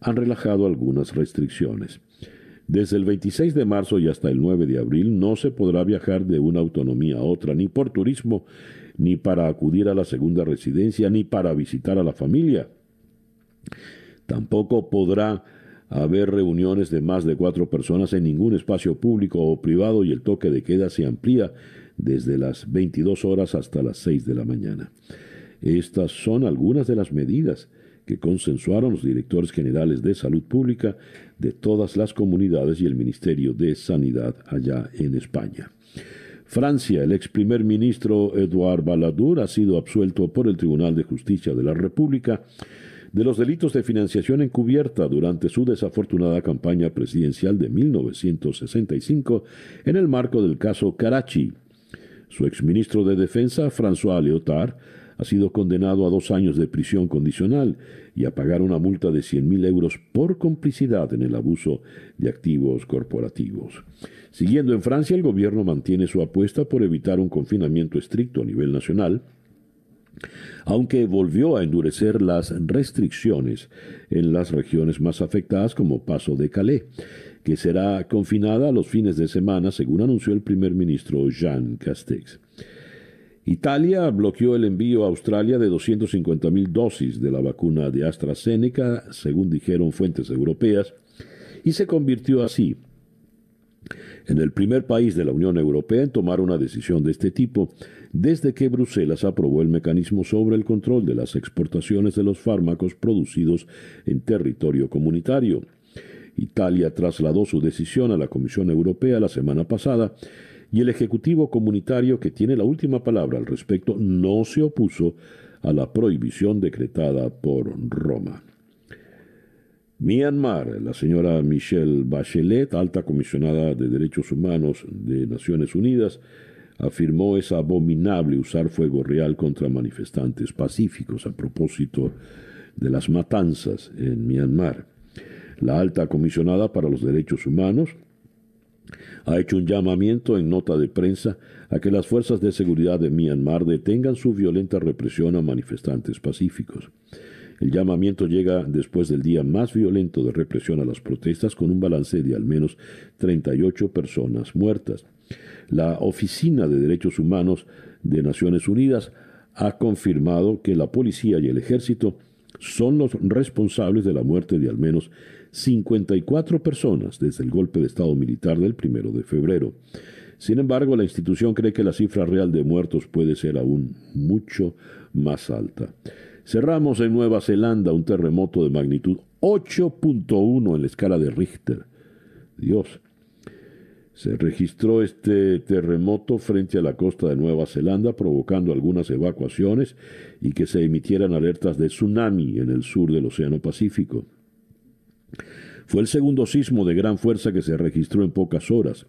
han relajado algunas restricciones. Desde el 26 de marzo y hasta el 9 de abril no se podrá viajar de una autonomía a otra, ni por turismo, ni para acudir a la segunda residencia, ni para visitar a la familia. Tampoco podrá haber reuniones de más de cuatro personas en ningún espacio público o privado y el toque de queda se amplía desde las 22 horas hasta las 6 de la mañana. Estas son algunas de las medidas que consensuaron los directores generales de salud pública de todas las comunidades y el Ministerio de Sanidad allá en España. Francia, el ex primer ministro Edouard Balladur ha sido absuelto por el Tribunal de Justicia de la República de los delitos de financiación encubierta durante su desafortunada campaña presidencial de 1965 en el marco del caso Karachi. Su exministro de Defensa, François Leotard, ha sido condenado a dos años de prisión condicional y a pagar una multa de 100.000 euros por complicidad en el abuso de activos corporativos. Siguiendo en Francia, el gobierno mantiene su apuesta por evitar un confinamiento estricto a nivel nacional aunque volvió a endurecer las restricciones en las regiones más afectadas como Paso de Calais, que será confinada los fines de semana, según anunció el primer ministro Jean Castex. Italia bloqueó el envío a Australia de 250.000 dosis de la vacuna de AstraZeneca, según dijeron fuentes europeas, y se convirtió así en el primer país de la Unión Europea en tomar una decisión de este tipo desde que Bruselas aprobó el mecanismo sobre el control de las exportaciones de los fármacos producidos en territorio comunitario. Italia trasladó su decisión a la Comisión Europea la semana pasada y el Ejecutivo Comunitario, que tiene la última palabra al respecto, no se opuso a la prohibición decretada por Roma. Myanmar, la señora Michelle Bachelet, alta comisionada de Derechos Humanos de Naciones Unidas, afirmó es abominable usar fuego real contra manifestantes pacíficos a propósito de las matanzas en Myanmar. La alta comisionada para los derechos humanos ha hecho un llamamiento en nota de prensa a que las fuerzas de seguridad de Myanmar detengan su violenta represión a manifestantes pacíficos. El llamamiento llega después del día más violento de represión a las protestas con un balance de al menos 38 personas muertas. La Oficina de Derechos Humanos de Naciones Unidas ha confirmado que la policía y el ejército son los responsables de la muerte de al menos 54 personas desde el golpe de Estado militar del primero de febrero. Sin embargo, la institución cree que la cifra real de muertos puede ser aún mucho más alta. Cerramos en Nueva Zelanda un terremoto de magnitud 8.1 en la escala de Richter. Dios. Se registró este terremoto frente a la costa de Nueva Zelanda, provocando algunas evacuaciones y que se emitieran alertas de tsunami en el sur del Océano Pacífico. Fue el segundo sismo de gran fuerza que se registró en pocas horas.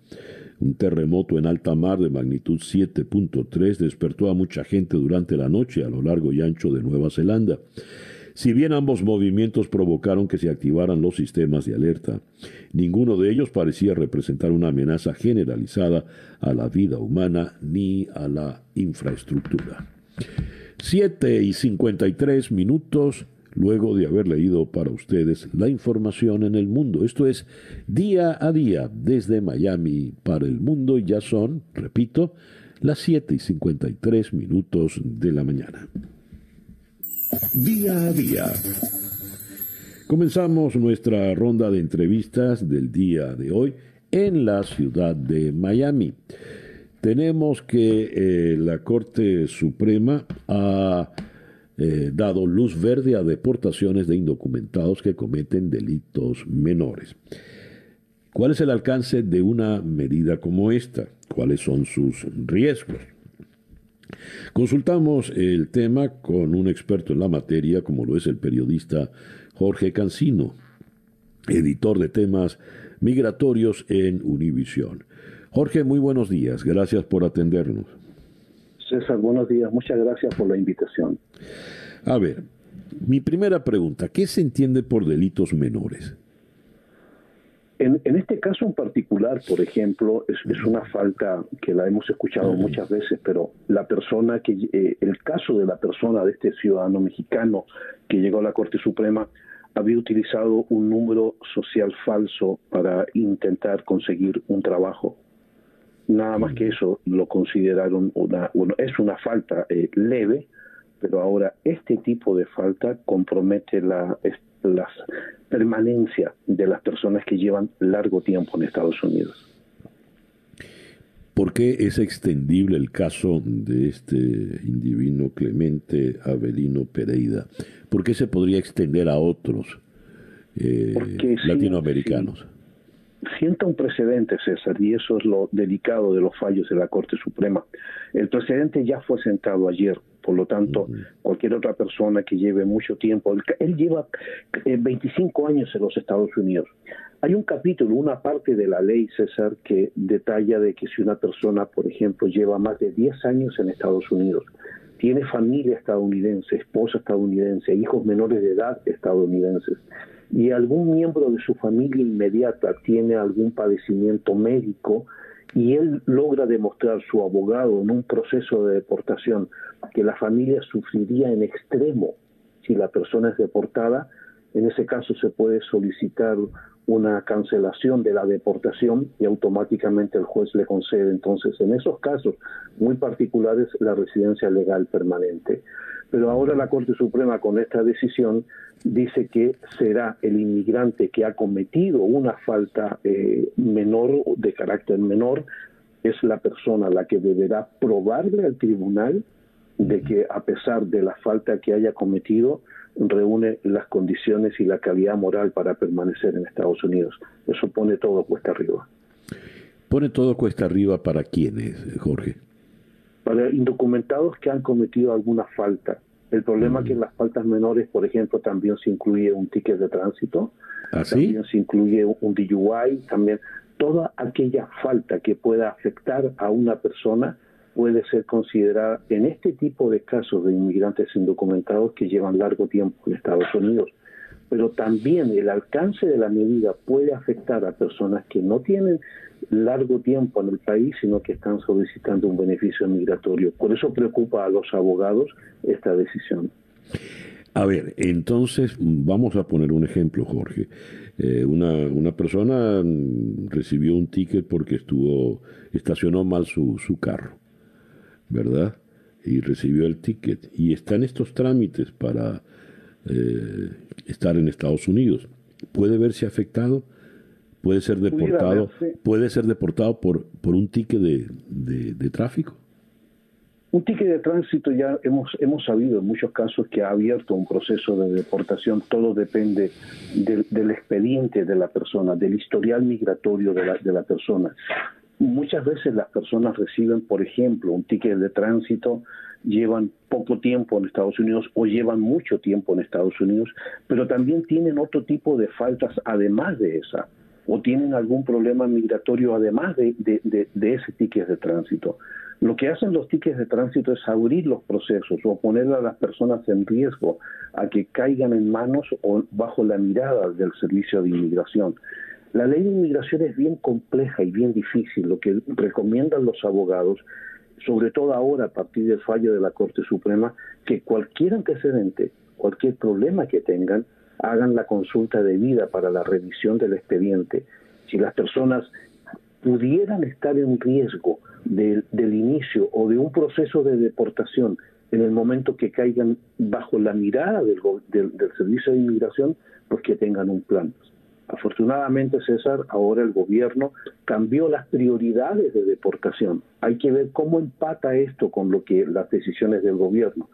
Un terremoto en alta mar de magnitud 7.3 despertó a mucha gente durante la noche a lo largo y ancho de Nueva Zelanda. Si bien ambos movimientos provocaron que se activaran los sistemas de alerta, ninguno de ellos parecía representar una amenaza generalizada a la vida humana ni a la infraestructura. 7 y 53 minutos luego de haber leído para ustedes la información en el mundo. Esto es día a día desde Miami para el mundo y ya son, repito, las 7 y 53 minutos de la mañana. Día a día. Comenzamos nuestra ronda de entrevistas del día de hoy en la ciudad de Miami. Tenemos que eh, la Corte Suprema ha eh, dado luz verde a deportaciones de indocumentados que cometen delitos menores. ¿Cuál es el alcance de una medida como esta? ¿Cuáles son sus riesgos? Consultamos el tema con un experto en la materia, como lo es el periodista Jorge Cancino, editor de temas migratorios en Univisión. Jorge, muy buenos días. Gracias por atendernos. César, buenos días. Muchas gracias por la invitación. A ver, mi primera pregunta, ¿qué se entiende por delitos menores? En, este caso en particular, por ejemplo, es, una falta que la hemos escuchado muchas veces, pero la persona que, eh, el caso de la persona, de este ciudadano mexicano que llegó a la Corte Suprema, había utilizado un número social falso para intentar conseguir un trabajo. Nada más que eso lo consideraron una, bueno, es una falta eh, leve, pero ahora este tipo de falta compromete la, la permanencia de las personas que llevan largo tiempo en Estados Unidos. ¿Por qué es extendible el caso de este individuo Clemente Avelino Pereira? ¿Por qué se podría extender a otros eh, latinoamericanos? Sienta un precedente, César, y eso es lo delicado de los fallos de la Corte Suprema. El precedente ya fue sentado ayer, por lo tanto, cualquier otra persona que lleve mucho tiempo, él, lleva 25 eh, años en los Estados Unidos. Hay un capítulo, una parte de la ley, César, que detalla de que si una persona, por ejemplo, lleva más de 10 años en Estados Unidos, tiene familia estadounidense, esposa estadounidense, hijos menores de edad estadounidenses, y algún miembro de su familia inmediata tiene algún padecimiento médico y él logra demostrar su abogado en un proceso de deportación que la familia sufriría en extremo si la persona es deportada, en ese caso se puede solicitar una cancelación de la deportación y automáticamente el juez le concede entonces en esos casos muy particulares la residencia legal permanente. Pero ahora la Corte Suprema con esta decisión dice que será el inmigrante que ha cometido una falta eh, menor, de carácter menor, es la persona la que deberá probarle al tribunal de que a pesar de la falta que haya cometido, reúne las condiciones y la calidad moral para permanecer en Estados Unidos. Eso pone todo cuesta arriba. ¿Pone todo cuesta arriba para quiénes, Jorge? Para indocumentados que han cometido alguna falta. El problema es que en las faltas menores, por ejemplo, también se incluye un ticket de tránsito, ¿Ah, también se incluye un DUI, también toda aquella falta que pueda afectar a una persona puede ser considerada en este tipo de casos de inmigrantes indocumentados que llevan largo tiempo en Estados Unidos. Pero también el alcance de la medida puede afectar a personas que no tienen largo tiempo en el país, sino que están solicitando un beneficio migratorio. Por eso preocupa a los abogados esta decisión. A ver, entonces vamos a poner un ejemplo, Jorge. Eh, una, una persona recibió un ticket porque estuvo estacionó mal su, su carro ¿verdad? Y recibió el ticket y está en estos trámites para eh, estar en Estados Unidos. ¿Puede verse afectado? ¿Puede ser deportado? ¿Puede ser deportado por, por un ticket de, de, tráfico? Un ticket de tránsito ya hemos, hemos sabido en muchos casos que ha abierto un proceso de deportación. Todo depende del, del expediente de la persona, del historial migratorio de la, de la persona. Muchas veces las personas reciben, por ejemplo, un ticket de tránsito, llevan poco tiempo en Estados Unidos o llevan mucho tiempo en Estados Unidos, pero también tienen otro tipo de faltas además de esa, o tienen algún problema migratorio además de, ese ticket de tránsito. Lo que hacen los tickets de tránsito es abrir los procesos o poner a las personas en riesgo a que caigan en manos o bajo la mirada del servicio de inmigración. La ley de inmigración es bien compleja y bien difícil. Lo que recomiendan los abogados, sobre todo ahora a partir del fallo de la Corte Suprema, que cualquier antecedente, cualquier problema que tengan, hagan la consulta debida para la revisión del expediente. Si las personas pudieran estar en riesgo del inicio o de un proceso de deportación en el momento que caigan bajo la mirada del, del Servicio de Inmigración, pues que tengan un plan. Afortunadamente, César, ahora el gobierno cambió las prioridades de deportación. Hay que ver cómo empata esto con lo que las decisiones del gobierno.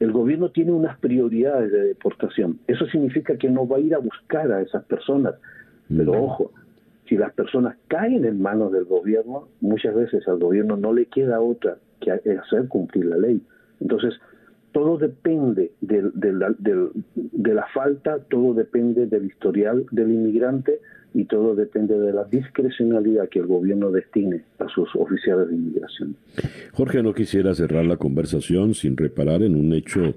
El gobierno tiene unas prioridades de deportación. Eso significa que no va a ir a buscar a esas personas. Pero ojo, si las personas caen en manos del gobierno, muchas veces al gobierno no le queda otra que hacer cumplir la ley. Entonces, todo depende de, la, de, la, falta, todo depende del historial del inmigrante y todo depende de la discrecionalidad que el gobierno destine a sus oficiales de inmigración. Jorge, no quisiera cerrar la conversación sin reparar en un hecho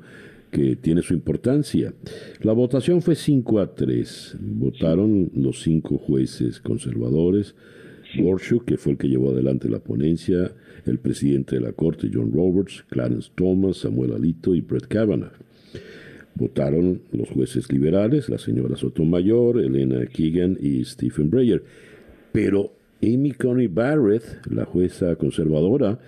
que tiene su importancia. La votación fue 5 a 3. Votaron los cinco jueces conservadores. Gorsuch, que fue el que llevó adelante la ponencia, el presidente de la Corte, John Roberts, Clarence Thomas, Samuel Alito y Brett Kavanaugh. Votaron los jueces liberales, la señora Sotomayor, Elena Keegan y Stephen Breyer. Pero Amy Coney Barrett, la jueza conservadora,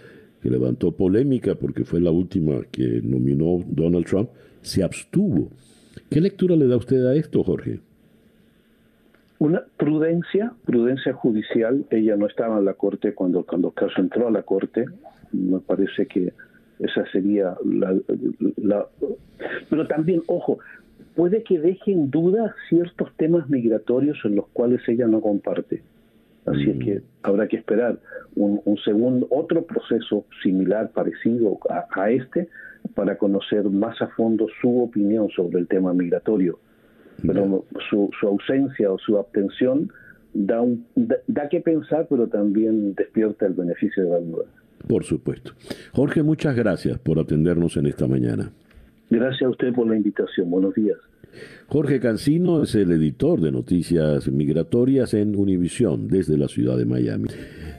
que levantó polémica porque fue la última que nominó Donald Trump, se abstuvo. ¿Qué lectura le da usted a esto, Jorge? Una prudencia, prudencia judicial. Ella no estaba en la corte cuando, cuando el caso entró a la corte. Me parece que esa sería la, la, Pero también, ojo, puede que deje en duda ciertos temas migratorios en los cuales ella no comparte. Así es que mm. habrá que esperar un, un segundo, otro proceso similar, parecido a, a este, para conocer más a fondo su opinión sobre el tema migratorio pero su, su, ausencia o su abstención da, un, da, que pensar, pero también despierta el beneficio de la duda. Por supuesto. Jorge, muchas gracias por atendernos en esta mañana. Gracias a usted por la invitación. Buenos días. Jorge Cancino es el editor de noticias migratorias en Univisión desde la ciudad de Miami.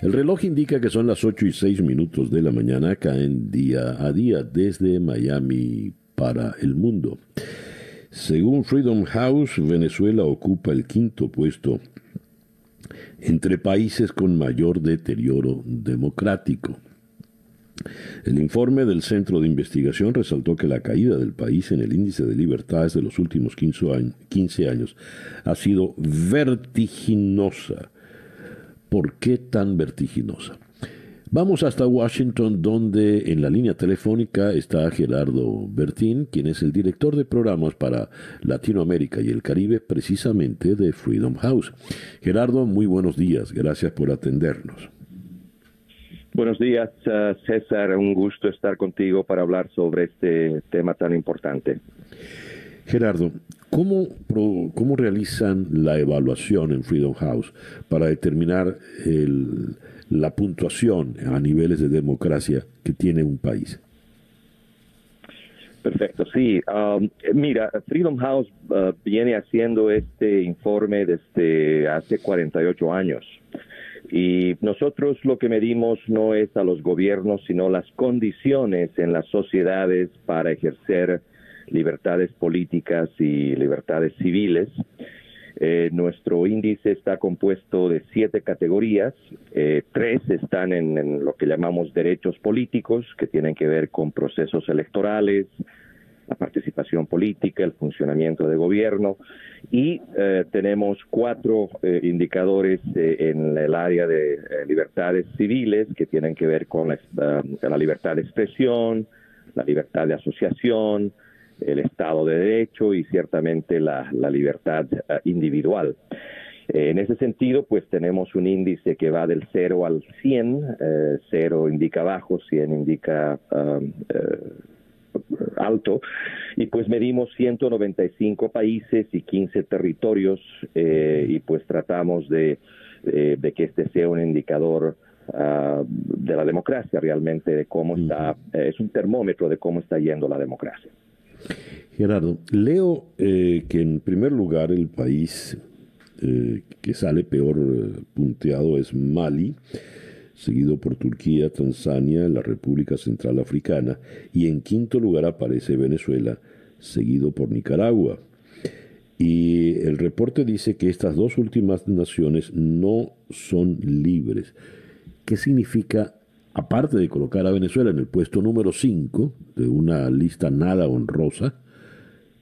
El reloj indica que son las 8 y 6 minutos de la mañana, caen día a día desde Miami para el mundo. Según Freedom House, Venezuela ocupa el quinto puesto entre países con mayor deterioro democrático. El informe del Centro de Investigación resaltó que la caída del país en el índice de libertades de los últimos 15 años ha sido vertiginosa. ¿Por qué tan vertiginosa? Vamos hasta Washington, donde en la línea telefónica está Gerardo Bertín, quien es el director de programas para Latinoamérica y el Caribe, precisamente de Freedom House. Gerardo, muy buenos días, gracias por atendernos. Buenos días, uh, César. Un gusto estar contigo para hablar sobre este tema tan importante. Gerardo, ¿cómo, cómo realizan la evaluación en Freedom House para determinar la puntuación a niveles de democracia que tiene un país? Perfecto, sí. Um, mira, Freedom House uh, viene haciendo este informe desde hace 48 años. Y nosotros lo que medimos no es a los gobiernos, sino las condiciones en las sociedades para ejercer libertades políticas y libertades civiles. Eh, nuestro índice está compuesto de siete categorías, eh, tres están en, lo que llamamos derechos políticos, que tienen que ver con procesos electorales, la participación política, el funcionamiento de gobierno. Y eh, tenemos cuatro eh, indicadores eh, en el área de libertades civiles que tienen que ver con la, libertad de expresión, la libertad de asociación, el Estado de Derecho y ciertamente la, libertad individual. en ese sentido, pues tenemos un índice que va del 0 al 100, 0 indica bajo, 100 indica um, alto, y pues medimos 195 países y 15 territorios eh, y pues tratamos de, que este sea un indicador ah, de la democracia realmente, de cómo está, eh, es un termómetro de cómo está yendo la democracia. Gerardo, leo eh, que en primer lugar el país que sale peor punteado es Mali, seguido por Turquía, Tanzania, la República Central Africana y en quinto lugar aparece Venezuela, seguido por Nicaragua. Y el reporte dice que estas dos últimas naciones no son libres. ¿Qué significa, aparte de colocar a Venezuela en el puesto número 5 de una lista nada honrosa,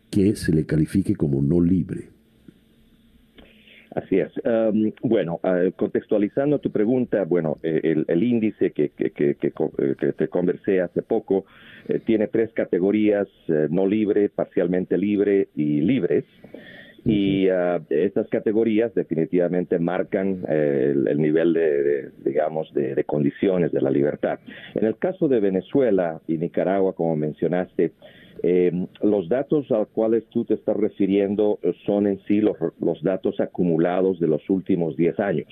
que se le califique como no libre? Así es. bueno, uh, contextualizando tu pregunta, bueno, eh, el, índice que, que, que, que, te conversé hace poco eh, tiene tres categorías, eh, no libre, parcialmente libre y libres. Y uh, estas categorías definitivamente marcan el, el, nivel de, digamos, de, de, condiciones de la libertad. En el caso de Venezuela y Nicaragua, como mencionaste, eh, los datos a los cuales tú te estás refiriendo eh, son en sí los, datos acumulados de los últimos 10 años.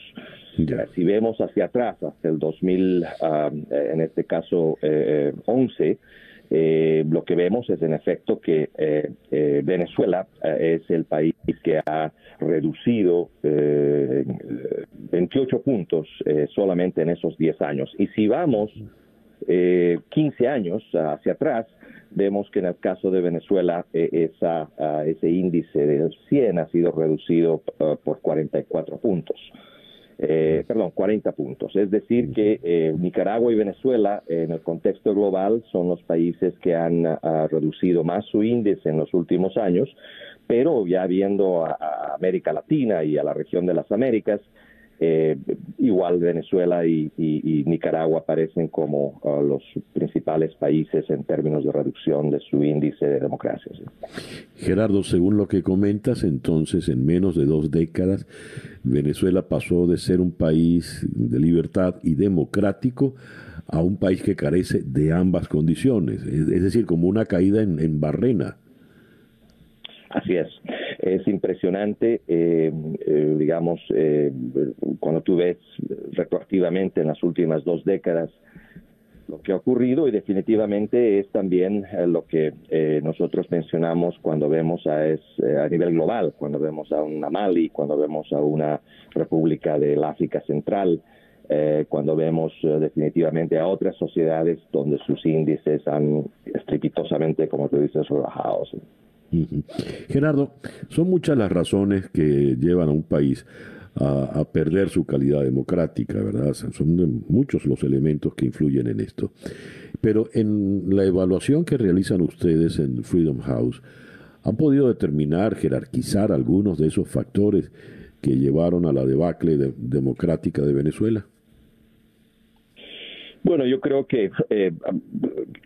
Si vemos hacia atrás, hasta el 2000, eh, en este caso 11, lo que vemos es en efecto que Venezuela es el país que ha reducido 28 puntos solamente en esos 10 años. Y si vamos 15 años hacia atrás, vemos que en el caso de Venezuela eh, esa, ah, ese índice de 100 ha sido reducido uh, por 44 puntos. Eh, perdón, 40 puntos. Es decir, que eh, Nicaragua y Venezuela, en el contexto global, son los países que han uh, reducido más su índice en los últimos años, pero ya viendo a América Latina y a la región de las Américas, eh, igual Venezuela y, Nicaragua aparecen como uh, los principales países en términos de reducción de su índice de democracia. Gerardo, según lo que comentas, entonces en menos de dos décadas Venezuela pasó de ser un país de libertad y democrático a un país que carece de ambas condiciones, es, decir, como una caída en barrena. Así es es impresionante, eh, eh, digamos, eh, cuando tú ves retroactivamente en las últimas dos décadas, lo que ha ocurrido y definitivamente es también eh, lo que eh, nosotros mencionamos cuando vemos a, es, eh, nivel global, cuando vemos a una Mali, cuando vemos a una república del África Central, cuando vemos definitivamente a otras sociedades donde sus índices han estrepitosamente, como tú dices, rebajados. Gerardo, son muchas las razones que llevan a un país a, perder su calidad democrática, ¿verdad? Son muchos los elementos que influyen en esto. Pero en la evaluación que realizan ustedes en Freedom House, ¿han podido determinar, jerarquizar algunos de esos factores que llevaron a la debacle democrática de Venezuela? Bueno, yo creo que eh,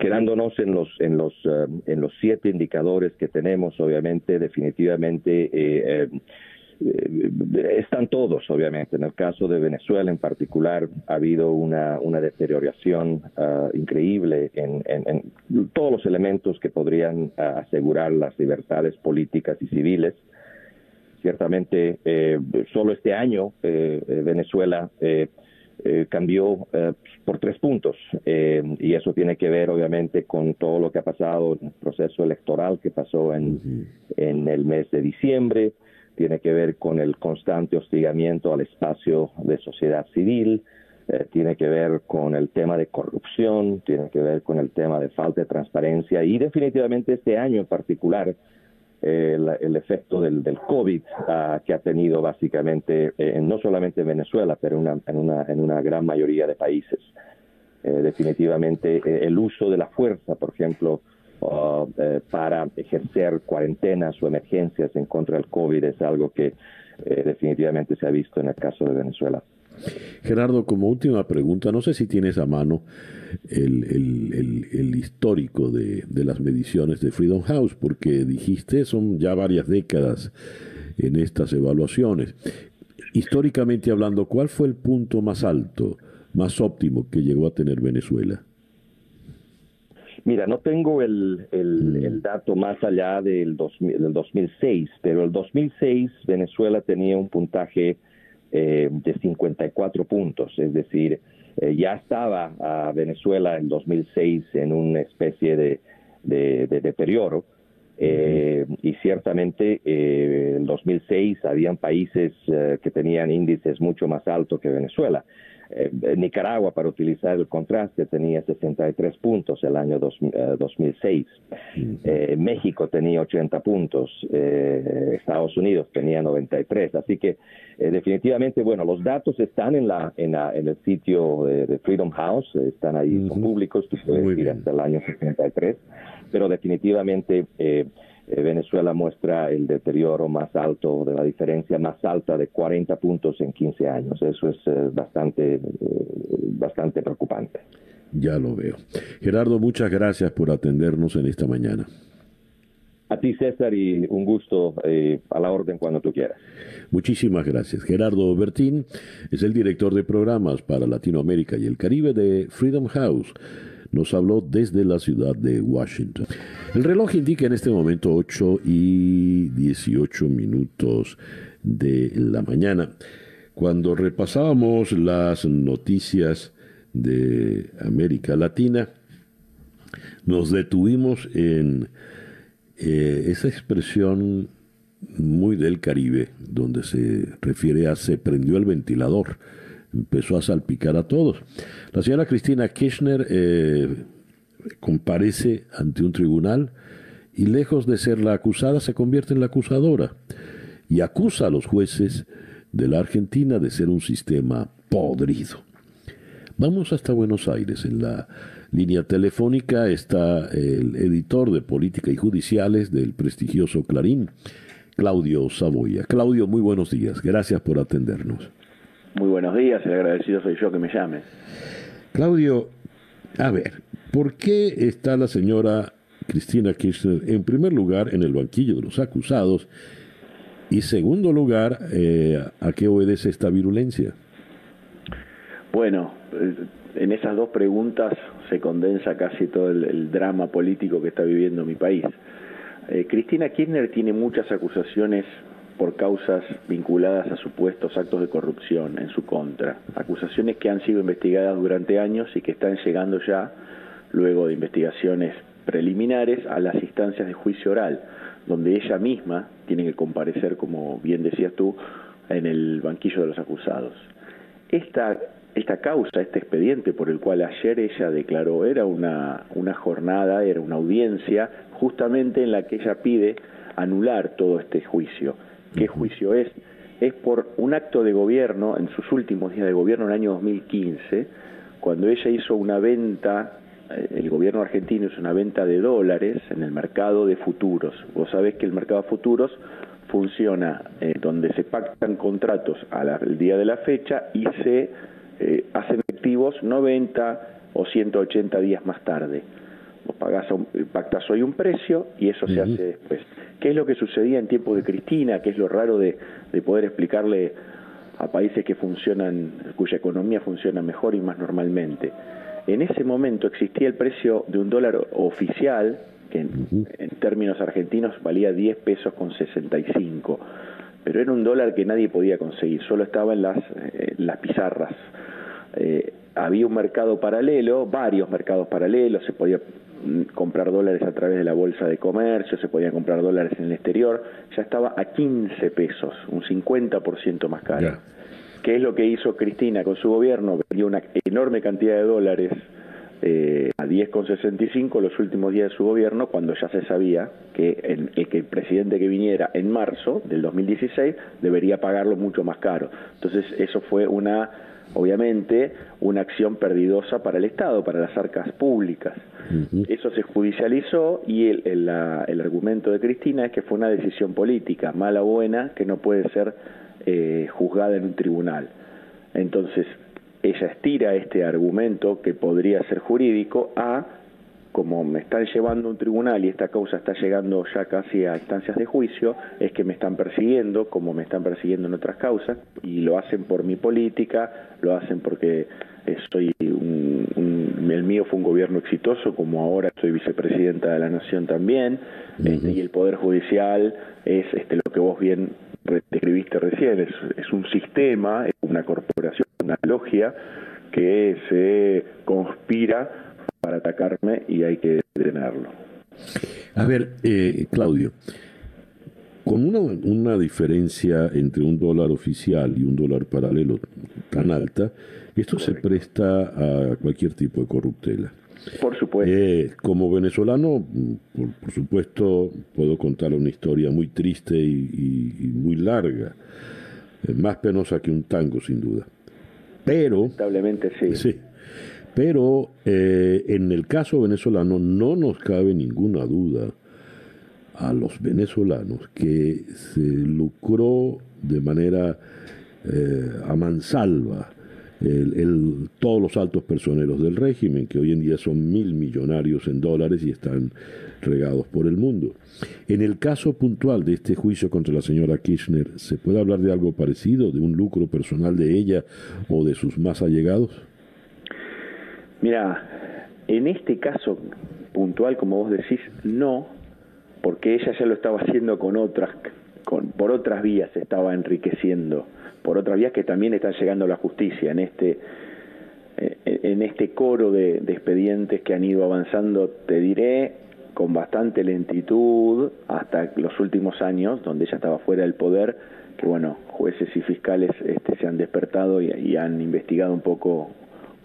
quedándonos en los en los eh, en los siete indicadores que tenemos, obviamente, definitivamente eh, eh, están todos, obviamente. En el caso de Venezuela en particular, ha habido una, una deterioración ah, increíble en, todos los elementos que podrían ah, asegurar las libertades políticas y civiles. Ciertamente, eh, solo este año eh, Venezuela cambió por tres puntos. Y eso tiene que ver obviamente con todo lo que ha pasado en el proceso electoral que pasó en, en el mes de diciembre, tiene que ver con el constante hostigamiento al espacio de sociedad civil, eh, tiene que ver con el tema de corrupción, tiene que ver con el tema de falta de transparencia. Y definitivamente este año en particular eh, el, efecto del, del COVID ah, que ha tenido básicamente eh, no solamente en Venezuela, pero en, una, en una gran mayoría de países. definitivamente el uso de la fuerza, por ejemplo, eh, para ejercer cuarentenas o emergencias en contra del COVID es algo que eh, definitivamente se ha visto en el caso de Venezuela. Gerardo, como última pregunta, no sé si tienes a mano el, el, histórico de, de, las mediciones de Freedom House, porque dijiste son ya varias décadas en estas evaluaciones. Históricamente hablando, ¿cuál fue el punto más alto, más óptimo que llegó a tener Venezuela? Mira, no tengo el, el, mm. dato más allá del, 2006, pero el 2006 Venezuela tenía un puntaje eh, de 54 puntos, es decir, eh, ya estaba a Venezuela en 2006 en una especie de, de, deterioro. Eh, y ciertamente eh, en 2006 habían países que tenían índices mucho más altos que Venezuela. Eh, Nicaragua, para utilizar el contraste, tenía 63 puntos el año 2006. Eh, eh, México tenía 80 puntos. Estados Unidos tenía 93. Así que definitivamente, bueno, los datos están en, la, en, el sitio de, Freedom House, están ahí, son públicos, tú puedes ir hasta el año 63. Pero definitivamente eh, Venezuela muestra el deterioro más alto, de la diferencia más alta de 40 puntos en 15 años. Eso es eh, bastante, eh, bastante preocupante. Ya lo veo. Gerardo, muchas gracias por atendernos en esta mañana. A ti, César, y un gusto a la orden cuando tú quieras. Muchísimas gracias. Gerardo Bertín es el director de programas para Latinoamérica y el Caribe de Freedom House nos habló desde la ciudad de Washington. El reloj indica en este momento 8 y 18 minutos de la mañana. Cuando repasábamos las noticias de América Latina, nos detuvimos en eh, esa expresión muy del Caribe, donde se refiere a se prendió el ventilador empezó a salpicar a todos. La señora Cristina Kirchner eh, comparece ante un tribunal y lejos de ser la acusada se convierte en la acusadora y acusa a los jueces de la Argentina de ser un sistema podrido. Vamos hasta Buenos Aires. En la línea telefónica está el editor de Política y Judiciales del prestigioso Clarín, Claudio Saboya. Claudio, muy buenos días. Gracias por atendernos. Muy buenos días, el agradecido soy yo que me llame. Claudio, a ver, ¿por qué está la señora Cristina Kirchner en primer lugar en el banquillo de los acusados y segundo lugar, eh, ¿a qué obedece esta virulencia? Bueno, eh, en esas dos preguntas se condensa casi todo el, drama político que está viviendo mi país. Eh, Cristina Kirchner tiene muchas acusaciones por causas vinculadas a supuestos actos de corrupción en su contra. Acusaciones que han sido investigadas durante años y que están llegando ya, luego de investigaciones preliminares, a las instancias de juicio oral, donde ella misma tiene que comparecer, como bien decías tú, en el banquillo de los acusados. Esta, esta causa, este expediente por el cual ayer ella declaró, era una, una jornada, era una audiencia, justamente en la que ella pide anular todo este juicio. ¿Qué juicio es? Es por un acto de gobierno, en sus últimos días de gobierno, en el año 2015, cuando ella hizo una venta, eh, el gobierno argentino hizo una venta de dólares en el mercado de futuros. Vos sabés que el mercado de futuros funciona eh, donde se pactan contratos al día de la fecha y se eh, hacen activos 90 o 180 días más tarde. Vos pagás pactas hoy un precio y eso se hace después. ¿Qué es lo que sucedía en tiempo de Cristina? ¿Qué es lo raro de, de poder explicarle a países que funcionan, cuya economía funciona mejor y más normalmente? En ese momento existía el precio de un dólar oficial, que en, términos argentinos valía 10 pesos con 65, pero era un dólar que nadie podía conseguir, solo estaba en las, eh, las pizarras. Eh, había un mercado paralelo, varios mercados paralelos, se podía comprar dólares a través de la bolsa de comercio, se podían comprar dólares en el exterior, ya estaba a 15 pesos, un 50% más caro. ¿Qué es lo que hizo Cristina con su gobierno? Vendió una enorme cantidad de dólares eh, a 10,65 los últimos días de su gobierno, cuando ya se sabía que el, que el presidente que viniera en marzo del 2016 debería pagarlo mucho más caro. Entonces eso fue una obviamente una acción perdidosa para el Estado, para las arcas públicas. Eso se judicializó y el, el, el, argumento de Cristina es que fue una decisión política, mala o buena, que no puede ser eh, juzgada en un tribunal. Entonces, ella estira este argumento que podría ser jurídico a como me están llevando a un tribunal y esta causa está llegando ya casi a instancias de juicio, es que me están persiguiendo, como me están persiguiendo en otras causas, y lo hacen por mi política, lo hacen porque soy un, el mío fue un gobierno exitoso, como ahora soy vicepresidenta de la Nación también, este, y el Poder Judicial es este, lo que vos bien describiste recién, es, es un sistema, es una corporación, una logia que se conspira para atacarme y hay que detenerlo. A ver, eh, Claudio, con una, una, diferencia entre un dólar oficial y un dólar paralelo tan alta, esto se presta a cualquier tipo de corruptela. Por supuesto. Eh, como venezolano, por, supuesto, puedo contar una historia muy triste y, muy larga, eh, más penosa que un tango, sin duda. Pero. Lamentablemente sí. Sí. Pero eh, en el caso venezolano no nos cabe ninguna duda a los venezolanos que se lucró de manera eh, a mansalva todos los altos personeros del régimen, que hoy en día son mil millonarios en dólares y están regados por el mundo. En el caso puntual de este juicio contra la señora Kirchner, ¿se puede hablar de algo parecido, de un lucro personal de ella o de sus más allegados? Mira, en este caso puntual, como vos decís, no, porque ella ya lo estaba haciendo con otras, con, por otras vías estaba enriqueciendo, por otras vías que también están llegando a la justicia en este eh, en este coro de, de expedientes que han ido avanzando, te diré, con bastante lentitud hasta los últimos años, donde ella estaba fuera del poder, que bueno, jueces y fiscales este, se han despertado y han investigado un poco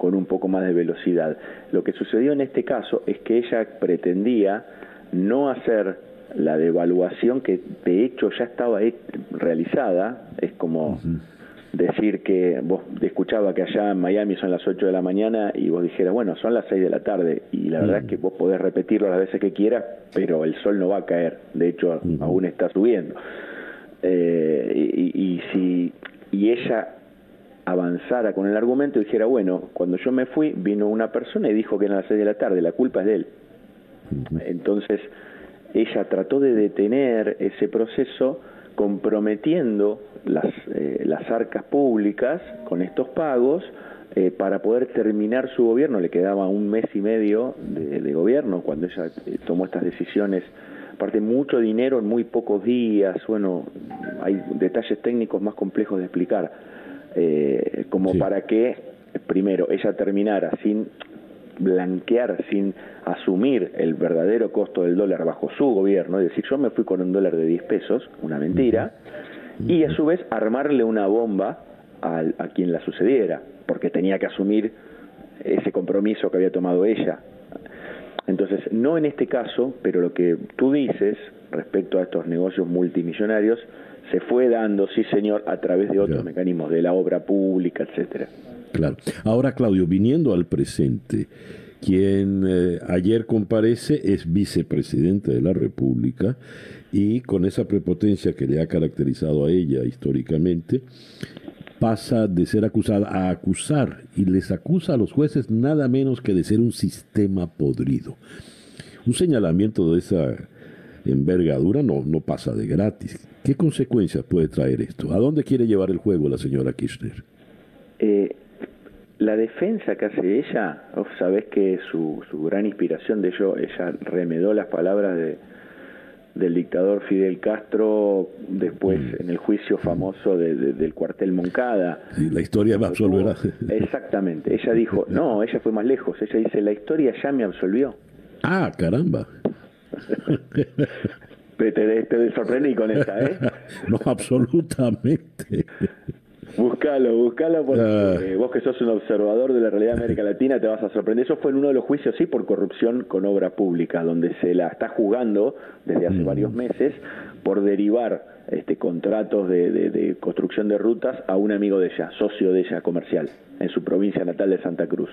con un poco más de velocidad. Lo que sucedió en este caso es que ella pretendía no hacer la devaluación que de hecho ya estaba realizada, es como decir que vos escuchaba que allá en Miami son las 8 de la mañana y vos dijeras, bueno, son las 6 de la tarde y la verdad es que vos podés repetirlo las veces que quieras, pero el sol no va a caer, de hecho aún está subiendo. Eh, y, y, si y ella avanzara con el argumento y dijera, bueno, cuando yo me fui, vino una persona y dijo que eran las seis de la tarde, la culpa es de él. Entonces, ella trató de detener ese proceso comprometiendo las, eh, las arcas públicas con estos pagos eh, para poder terminar su gobierno. Le quedaba un mes y medio de, gobierno cuando ella eh, tomó estas decisiones aparte mucho dinero en muy pocos días, bueno, hay detalles técnicos más complejos de explicar, eh, como para que, primero, ella terminara sin blanquear, sin asumir el verdadero costo del dólar bajo su gobierno, es decir, yo me fui con un dólar de 10 pesos, una mentira, y a su vez armarle una bomba a, a quien la sucediera, porque tenía que asumir ese compromiso que había tomado ella. Entonces, no en este caso, pero lo que tú dices respecto a estos negocios multimillonarios se fue dando, sí señor, a través de otros mecanismos, de la obra pública, etcétera. Claro. Ahora, Claudio, viniendo al presente, quien eh, ayer comparece es vicepresidente de la República y con esa prepotencia que le ha caracterizado a ella históricamente, pasa de ser acusada a acusar y les acusa a los jueces nada menos que de ser un sistema podrido. Un señalamiento de esa envergadura no, no pasa de gratis. ¿Qué consecuencias puede traer esto? ¿A dónde quiere llevar el juego la señora Kirchner? Eh, la defensa que hace ella, vos sabés que su, su gran inspiración de ello, ella remedó las palabras de, del dictador Fidel Castro después mm. en el juicio famoso del cuartel Moncada. la historia me absolverá. Exactamente, ella dijo, no, ella fue más lejos, ella dice, la historia ya me absolvió. Ah, caramba. Te, te, te sorprendí con esa, ¿eh? no, absolutamente. Búscalo, búscalo, porque ah. vos que sos un observador de la realidad de América Latina te vas a sorprender. Eso fue en uno de los juicios, sí, por corrupción con obra pública, donde se la está jugando desde hace mm. varios meses por derivar este, contratos de, de, construcción de rutas a un amigo de ella, socio de ella comercial, en su provincia natal de Santa Cruz.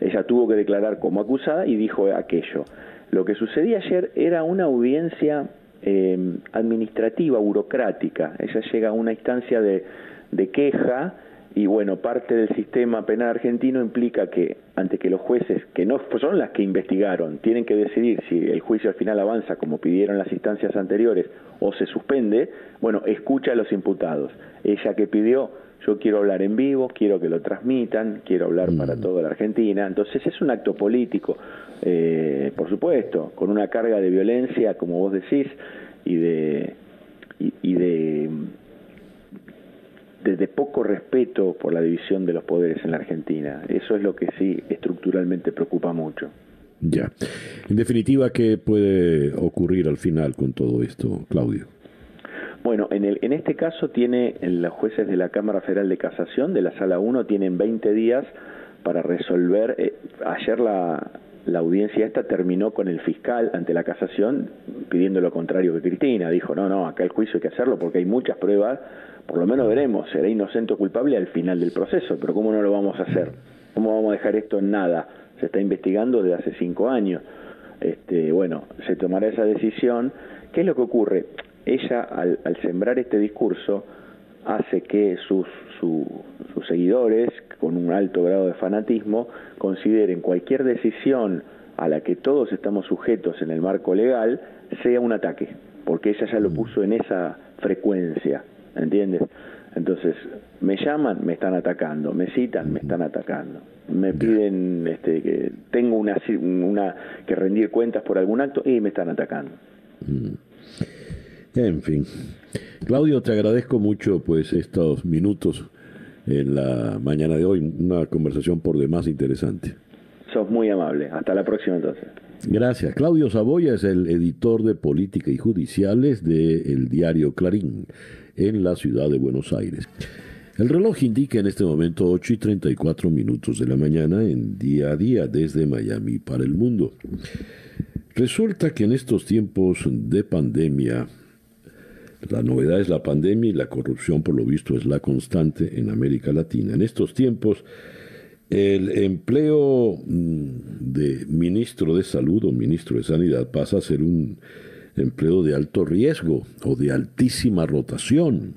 Ella tuvo que declarar como acusada y dijo aquello. Lo que sucedía ayer era una audiencia eh, administrativa, burocrática. Ella llega a una instancia de de queja y bueno, parte del sistema penal argentino implica que ante que los jueces, que no son las que investigaron, tienen que decidir si el juicio al final avanza como pidieron las instancias anteriores o se suspende, bueno, escucha a los imputados. Ella que pidió, yo quiero hablar en vivo, quiero que lo transmitan, quiero hablar para mm. toda la Argentina, entonces es un acto político, eh, por supuesto, con una carga de violencia, como vos decís, y de, y de de, poco respeto por la división de los poderes en la Argentina. Eso es lo que sí estructuralmente preocupa mucho. Ya. En definitiva, ¿qué puede ocurrir al final con todo esto, Claudio? Bueno, en, el, en este caso tiene los jueces de la Cámara Federal de Casación, de la Sala 1, tienen 20 días para resolver. Eh, ayer la, la audiencia esta terminó con el fiscal ante la casación pidiendo lo contrario que Cristina. Dijo, no, no, acá el juicio hay que hacerlo porque hay muchas pruebas por lo menos veremos, será inocente o culpable al final del proceso, pero ¿cómo no lo vamos a hacer? ¿Cómo vamos a dejar esto en nada? Se está investigando desde hace cinco años. Este, bueno, se tomará esa decisión. ¿Qué es lo que ocurre? Ella, al, sembrar este discurso, hace que sus, sus seguidores, con un alto grado de fanatismo, consideren cualquier decisión a la que todos estamos sujetos en el marco legal sea un ataque, porque ella ya lo mm. puso en esa frecuencia. ¿Entiendes? Entonces, me llaman, me están atacando, me citan, me están atacando. Me piden este, que tengo una, una que rendir cuentas por algún acto y me están atacando. Mm. En fin. Claudio, te agradezco mucho pues estos minutos en la mañana de hoy, una conversación por demás interesante. Sos muy amable. Hasta la próxima entonces. Gracias. Claudio Saboya es el editor de Política y Judiciales del diario Clarín en la ciudad de Buenos Aires. El reloj indica en este momento 8 y 34 minutos de la mañana en día a día desde Miami para el mundo. Resulta que en estos tiempos de pandemia, la novedad es la pandemia y la corrupción por lo visto es la constante en América Latina. En estos tiempos, el empleo mm, de ministro de salud o ministro de sanidad pasa a ser un empleo de alto riesgo o de altísima rotación.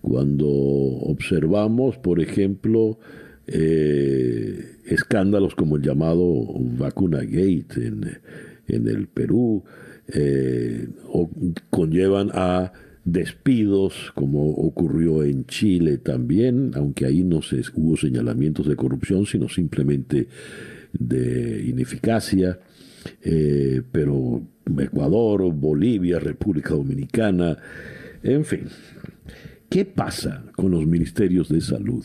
Cuando observamos, por ejemplo, eh, escándalos como el llamado Vacuna Gate en, el Perú, eh, o conllevan a despidos, como ocurrió en Chile también, aunque ahí no se, hubo señalamientos de corrupción, sino simplemente de ineficacia, eh, pero Ecuador, Bolivia, República Dominicana, en fin. ¿Qué pasa con los ministerios de salud?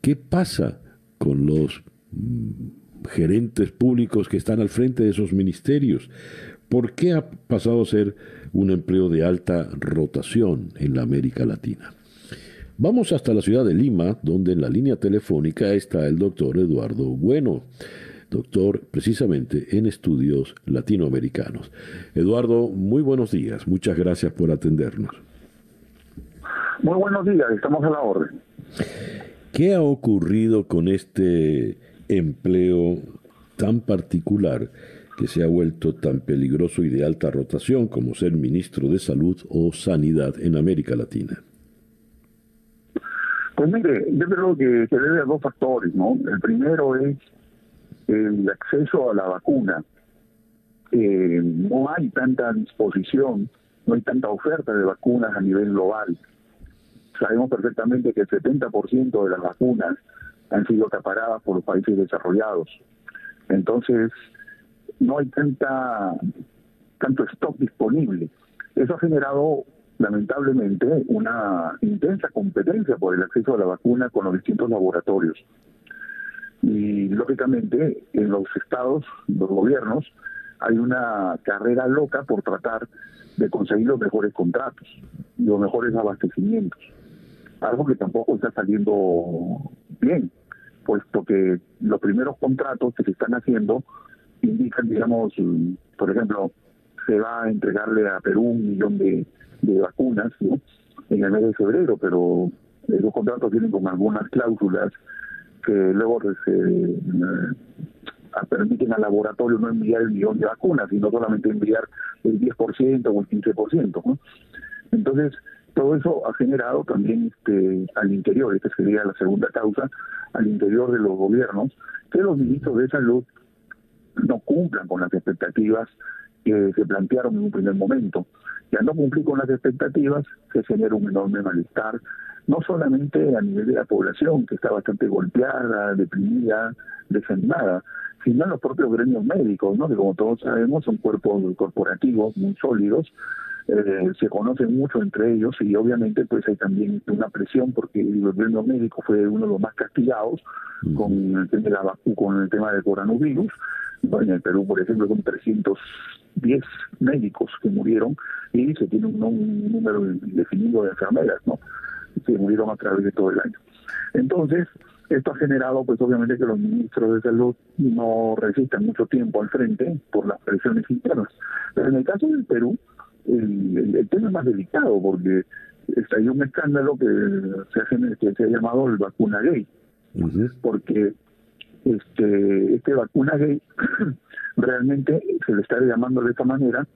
¿Qué pasa con los mm, gerentes públicos que están al frente de esos ministerios? ¿Por qué ha pasado a ser un empleo de alta rotación en la América Latina? Vamos hasta la ciudad de Lima, donde en la línea telefónica está el doctor Eduardo Bueno, doctor precisamente en estudios latinoamericanos. Eduardo, muy buenos días, muchas gracias por atendernos. Muy buenos días, estamos a la orden. ¿Qué ha ocurrido con este empleo tan particular que se ha vuelto tan peligroso y de alta rotación como ser ministro de Salud o Sanidad en América Latina? Pues mire, yo creo que se debe a dos factores, ¿no? El primero es el acceso a la vacuna. Eh, no hay tanta disposición, no hay tanta oferta de vacunas a nivel global. Sabemos perfectamente que el 70% de las vacunas han sido acaparadas por los países desarrollados. Entonces, no hay tanta tanto stock disponible. Eso ha generado lamentablemente una intensa competencia por el acceso a la vacuna con los distintos laboratorios. Y lógicamente en los estados, los gobiernos, hay una carrera loca por tratar de conseguir los mejores contratos, los mejores abastecimientos. Algo que tampoco está saliendo bien, puesto que los primeros contratos que se están haciendo indican, digamos, por ejemplo, se va a entregarle a Perú un millón de, vacunas en el mes de febrero, pero los contratos tienen con algunas cláusulas que luego se eh, permiten al laboratorio no enviar el millón de vacunas, sino solamente enviar el 10% o el 15%. ¿no? Entonces, todo eso ha generado también este, al interior, esta sería la segunda causa, al interior de los gobiernos, que los ministros de salud no cumplan con las expectativas que se plantearon en un primer momento. Y al no cumplir con las expectativas, se genera un enorme malestar, no solamente a nivel de la población, que está bastante golpeada, deprimida, desanimada, sino en los propios gremios médicos, ¿no? que como todos sabemos son cuerpos corporativos muy sólidos, eh, se conocen mucho entre ellos y obviamente pues hay también una presión porque el gremio médico fue uno de los más castigados con el tema de la con el tema del coronavirus. En el Perú, por ejemplo, son 310 médicos que murieron y se tiene un, número definido de enfermeras, ¿no? Que murieron a través de todo el año. Entonces, esto ha generado, pues obviamente, que los ministros de salud no resistan mucho tiempo al frente por las presiones internas. Pero en el caso del Perú, el, tema es más delicado porque hay un escándalo que se, hace, que se ha llamado el vacuna gay. Porque este, este vacuna gay realmente se le está llamando de esta manera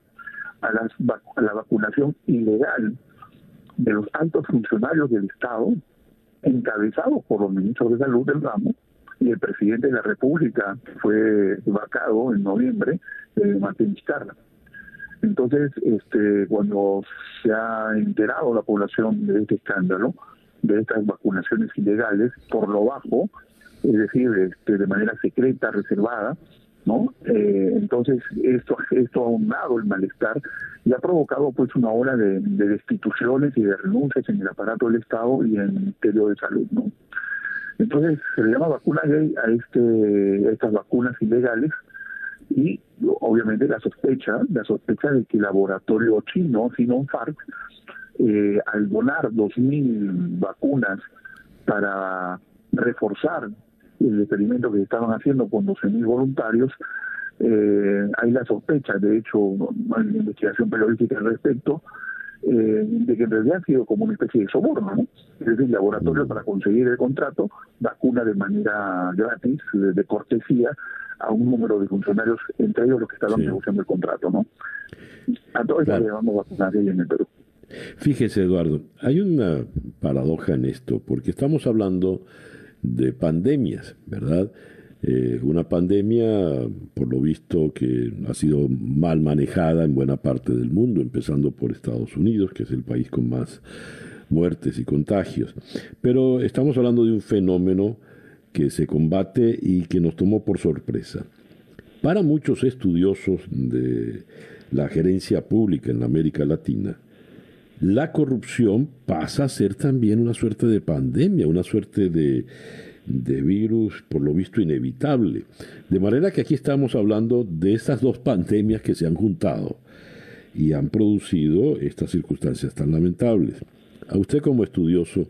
a, las, a la vacunación ilegal de los altos funcionarios del Estado encabezados por los ministros de salud del ramo y el presidente de la República fue vacado en noviembre, eh, Martín Vizcarra. Entonces, este, cuando se ha enterado la población de este escándalo, de estas vacunaciones ilegales, por lo bajo, es decir, este, de manera secreta, reservada, ¿no? Eh, entonces, esto, esto ha aunado el malestar y ha provocado pues una ola de, destituciones y de renuncias en el aparato del Estado y en el Ministerio de Salud, ¿no? Entonces, se le llama vacuna gay a, este, a estas vacunas ilegales y obviamente la sospecha, la sospecha de que el laboratorio chino, Sinopharm, eh, al donar 2.000 vacunas para reforzar el experimento que estaban haciendo con 12.000 voluntarios, eh, hay la sospecha, de hecho hay una investigación periodística al respecto, eh, de que en realidad ha sido como una especie de soborno, ¿no? Es decir, laboratorio para conseguir el contrato, vacuna de manera gratis, de cortesía, a un número de funcionarios, entre ellos los que estaban negociando el contrato, ¿no? A todo eso le vamos a vacunar en el Perú. Fíjese, Eduardo, hay una paradoja en esto, porque estamos hablando de pandemias, ¿verdad? Eh, una pandemia, por lo visto, que ha sido mal manejada en buena parte del mundo, empezando por Estados Unidos, que es el país con más muertes y contagios. Pero estamos hablando de un fenómeno que se combate y que nos tomó por sorpresa. Para muchos estudiosos de la gerencia pública en América Latina, la corrupción pasa a ser también una suerte de pandemia, una suerte de, de virus, por lo visto, inevitable. De manera que aquí estamos hablando de estas dos pandemias que se han juntado y han producido estas circunstancias tan lamentables. A usted como estudioso,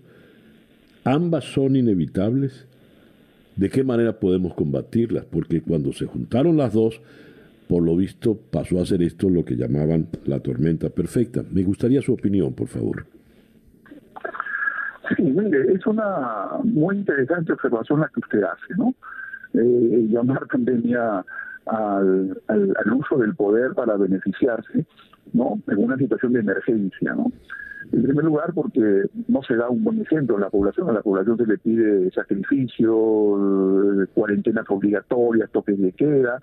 ¿ambas son inevitables? ¿De qué manera podemos combatirlas? Porque cuando se juntaron las dos, por lo visto pasó a ser esto lo que llamaban la tormenta perfecta. Me gustaría su opinión, por favor. Sí, mire, es una muy interesante observación la que usted hace, ¿no? Eh, llamar pandemia al, al, al, uso del poder para beneficiarse, ¿no? En una situación de emergencia, ¿no? En primer lugar, porque no se da un buen ejemplo en la población. A la población se le pide sacrificio, eh, cuarentenas obligatorias, toques de queda,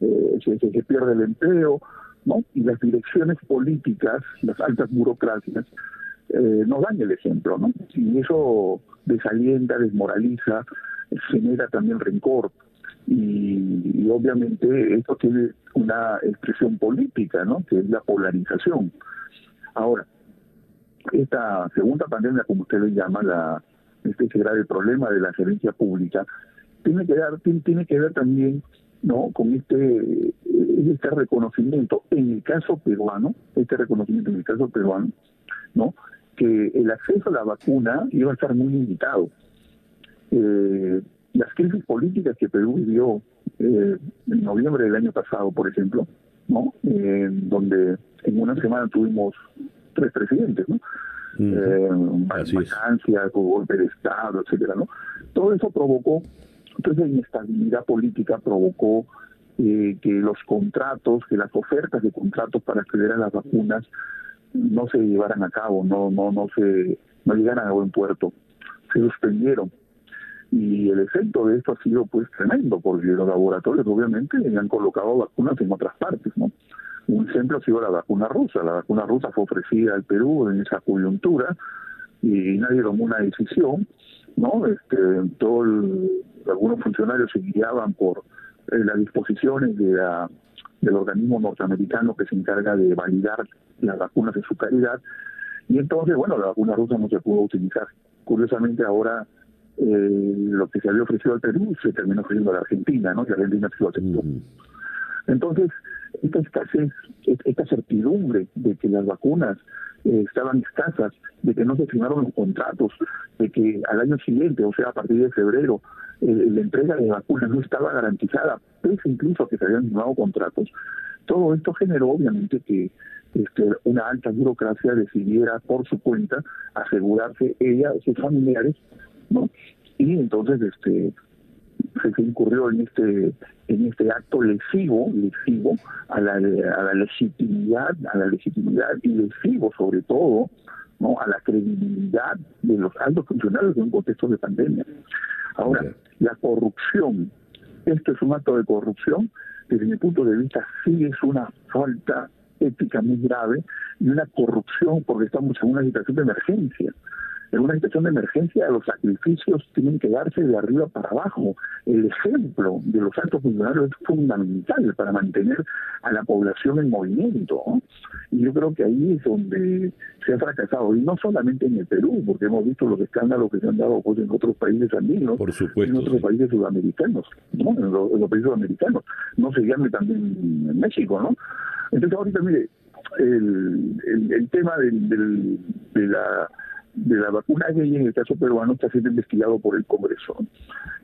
eh, se, pierde el empleo, ¿no? Y las direcciones políticas, las altas burocracias, eh, nos dan el ejemplo, ¿no? Y eso desalienta, desmoraliza, genera también rencor. Y, y, obviamente esto tiene una expresión política, ¿no? Que es la polarización. Ahora, esta segunda pandemia, como usted le llama, la, este grave problema de la gerencia pública, tiene que, dar, tiene, tiene que ver también no con este este reconocimiento en el caso peruano este reconocimiento en el caso peruano no que el acceso a la vacuna iba a estar muy limitado. Eh, las crisis políticas que Perú vivió eh, en noviembre del año pasado por ejemplo no eh, donde en una semana tuvimos tres presidentes, ¿no? Uh -huh. eh, vacancia, golpe de Estado, etcétera, ¿no? Todo eso provocó, entonces la inestabilidad política provocó eh, que los contratos, que las ofertas de contratos para acceder a las vacunas no se llevaran a cabo, no, no, no se, no llegaran a buen puerto, se suspendieron. Y el efecto de esto ha sido pues tremendo, porque los laboratorios obviamente han colocado vacunas en otras partes, ¿no? Un ejemplo ha sido la vacuna rusa. La vacuna rusa fue ofrecida al Perú en esa coyuntura y nadie tomó una decisión, ¿no? Este, todo el, algunos funcionarios se guiaban por eh, las disposiciones de la, del organismo norteamericano que se encarga de validar las vacunas de su calidad y entonces, bueno, la vacuna rusa no se pudo utilizar. Curiosamente ahora eh, lo que se había ofrecido al Perú se terminó ofreciendo a la Argentina, ¿no? Y Argentina se lo aceptó. Entonces, esta escasez, esta certidumbre de que las vacunas eh, estaban escasas, de que no se firmaron los contratos, de que al año siguiente, o sea, a partir de febrero, eh, la entrega de vacunas no estaba garantizada, pese incluso que se habían firmado contratos, todo esto generó obviamente que este, una alta burocracia decidiera por su cuenta asegurarse ella, sus familiares, ¿no? Y entonces este se incurrió en este en este acto lesivo lesivo a la, a la legitimidad a la legitimidad y lesivo sobre todo no a la credibilidad de los altos funcionarios en un contexto de pandemia. Ahora okay. la corrupción. Esto es un acto de corrupción. Desde mi punto de vista sí es una falta ética muy grave y una corrupción porque estamos en una situación de emergencia en una situación de emergencia los sacrificios tienen que darse de arriba para abajo. El ejemplo de los altos funcionarios es fundamental para mantener a la población en movimiento. ¿no? Y yo creo que ahí es donde se ha fracasado. Y no solamente en el Perú, porque hemos visto los escándalos que se han dado pues, en otros países andinos, Por supuesto, en otros sí. países sudamericanos, ¿no? en, los, en los países sudamericanos. No se llame también en México, ¿no? Entonces ahorita, mire, el, el, el tema del, del, de la de la vacuna gay en el caso peruano está siendo investigado por el Congreso.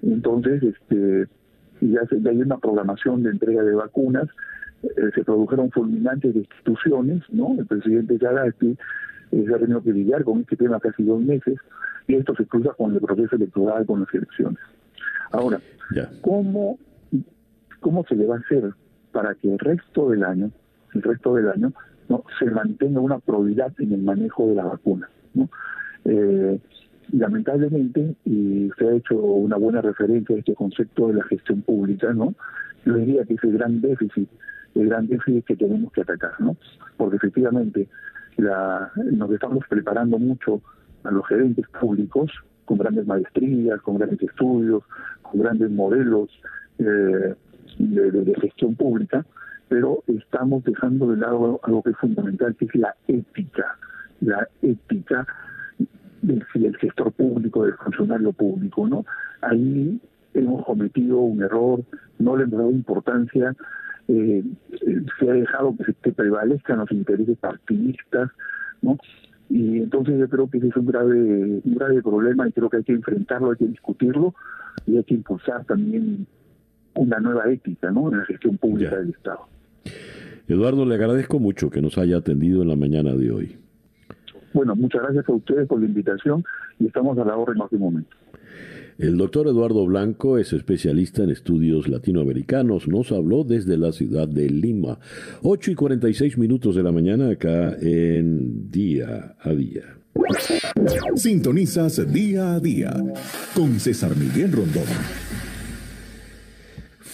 Entonces, este ya, se, ya hay una programación de entrega de vacunas, eh, se produjeron fulminantes de instituciones, ¿no? El presidente Sagasti eh, se ha tenido que lidiar con este tema casi dos meses y esto se cruza con el proceso electoral, con las elecciones. Ahora. ¿cómo, ¿cómo se le va a hacer para que el resto del año, el resto del año, no se mantenga una probidad en el manejo de la vacuna? Eh, lamentablemente, y usted ha hecho una buena referencia a este concepto de la gestión pública, ¿no? Yo diría que es el gran déficit, el gran déficit que tenemos que atacar, ¿no? Porque efectivamente la, nos estamos preparando mucho a los gerentes públicos con grandes maestrías, con grandes estudios, con grandes modelos eh, de, de, gestión pública, pero estamos dejando de lado algo que es fundamental, que es la ética, la ética del, del sector público, del funcionario público, ¿no? Ahí hemos cometido un error, no le hemos dado importancia, eh, se ha dejado que, que prevalezcan los intereses partidistas, ¿no? Y entonces yo creo que ese es un grave, un grave problema y creo que hay que enfrentarlo, hay que discutirlo y hay que impulsar también una nueva ética ¿no? en la gestión pública del Estado. Eduardo, le agradezco mucho que nos haya atendido en la mañana de hoy. Bueno, muchas gracias a ustedes por la invitación y estamos a la hora en este momento. El doctor Eduardo Blanco es especialista en estudios latinoamericanos. Nos habló desde la ciudad de Lima. 8 y 46 minutos de la mañana acá en Día a Día. Sintonizas Día a Día con César Miguel Rondón.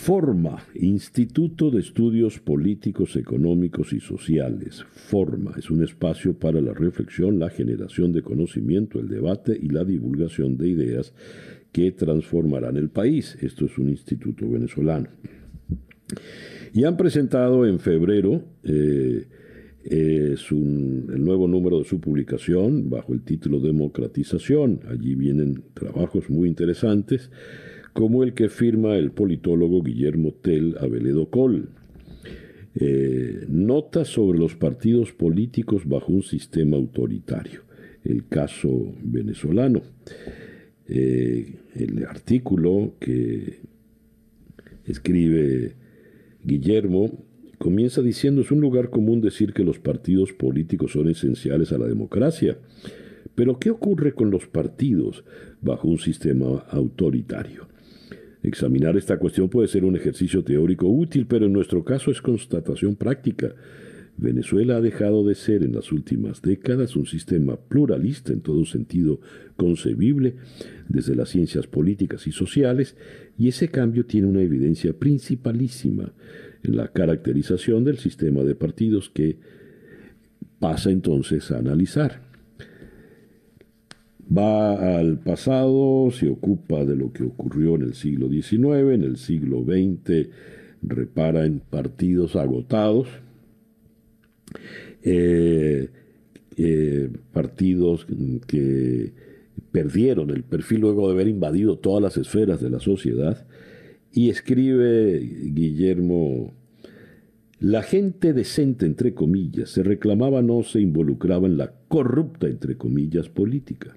Forma, Instituto de Estudios Políticos, Económicos y Sociales. Forma es un espacio para la reflexión, la generación de conocimiento, el debate y la divulgación de ideas que transformarán el país. Esto es un instituto venezolano. Y han presentado en febrero eh, el nuevo número de su publicación bajo el título Democratización. Allí vienen trabajos muy interesantes, como el que firma el politólogo Guillermo Tell Aveledo Col. Eh, notas sobre los partidos políticos bajo un sistema autoritario, el caso venezolano. Eh, el artículo que escribe Guillermo comienza diciendo es un lugar común decir que los partidos políticos son esenciales a la democracia. Pero ¿qué ocurre con los partidos bajo un sistema autoritario? Examinar esta cuestión puede ser un ejercicio teórico útil, pero en nuestro caso es constatación práctica. Venezuela ha dejado de ser en las últimas décadas un sistema pluralista en todo sentido concebible, desde las ciencias políticas y sociales, y ese cambio tiene una evidencia principalísima en la caracterización del sistema de partidos que pasa entonces a analizar. Va al pasado, se ocupa de lo que ocurrió en el siglo XIX, en el siglo XX repara en partidos agotados, eh, eh, partidos que perdieron el perfil luego de haber invadido todas las esferas de la sociedad, y escribe Guillermo, la gente decente, entre comillas, se reclamaba no se involucraba en la corrupta, entre comillas, política.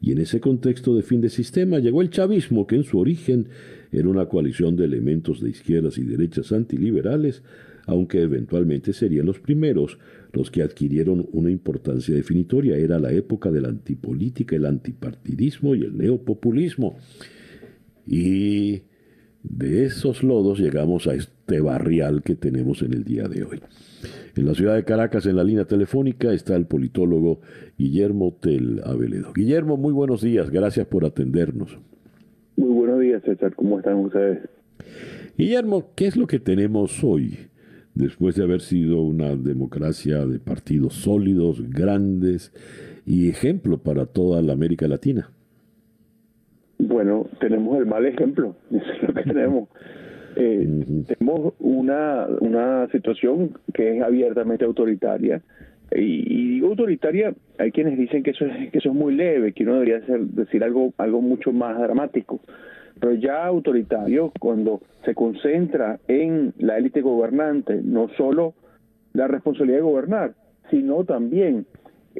Y en ese contexto de fin de sistema llegó el chavismo, que en su origen era una coalición de elementos de izquierdas y derechas antiliberales, aunque eventualmente serían los primeros los que adquirieron una importancia definitoria. Era la época de la antipolítica, el antipartidismo y el neopopulismo. Y de esos lodos llegamos a este barrial que tenemos en el día de hoy. En la ciudad de Caracas, en la línea telefónica, está el politólogo Guillermo Tel Aveledo. Guillermo, muy buenos días, gracias por atendernos. Muy buenos días, César, ¿cómo están ustedes? Guillermo, ¿qué es lo que tenemos hoy? Después de haber sido una democracia de partidos sólidos, grandes y ejemplo para toda la América Latina. Bueno, tenemos el mal ejemplo, es lo que tenemos. Eh, tenemos una, una situación que es abiertamente autoritaria. Y, digo autoritaria, hay quienes dicen que eso es, que eso es muy leve, que uno debería ser, decir algo, algo mucho más dramático. Pero ya autoritario, cuando se concentra en la élite gobernante, no solo la responsabilidad de gobernar, sino también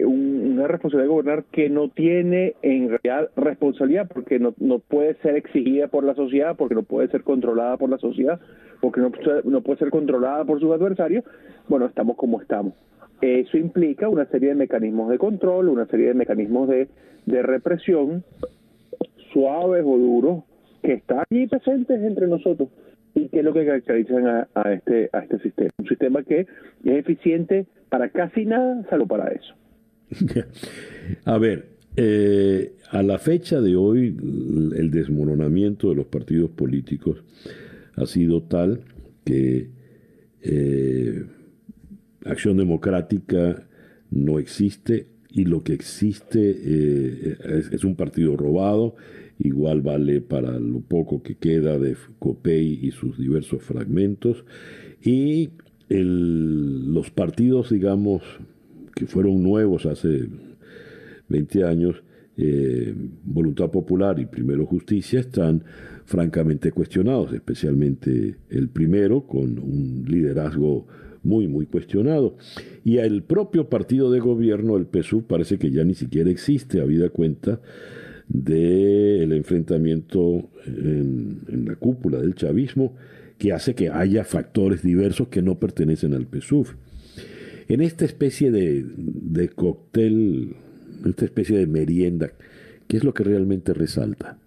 una responsabilidad de gobernar que no tiene en realidad responsabilidad porque no, no puede ser exigida por la sociedad, porque no puede ser controlada por la sociedad, porque no, no puede ser controlada por sus adversarios, bueno, estamos como estamos. Eso implica una serie de mecanismos de control, una serie de mecanismos de, de represión, suaves o duros, que están allí presentes entre nosotros y que es lo que caracterizan a, a, este, a este sistema. Un sistema que es eficiente para casi nada, salvo para eso. A ver, eh, a la fecha de hoy, el desmoronamiento de los partidos políticos ha sido tal que eh, Acción Democrática no existe y lo que existe eh, es, un partido robado, igual vale para lo poco que queda de COPEI y sus diversos fragmentos, Y los partidos, digamos, que fueron nuevos hace 20 años, eh, Voluntad Popular y Primero Justicia, están francamente cuestionados, especialmente el primero, con un liderazgo muy, muy cuestionado. Y el propio partido de gobierno, el PSUV, parece que ya ni siquiera existe, habida cuenta del enfrentamiento en, la cúpula del chavismo, que hace que haya factores diversos que no pertenecen al PSUV. En esta especie de, de cóctel, esta especie de merienda, ¿qué es lo que realmente resalta?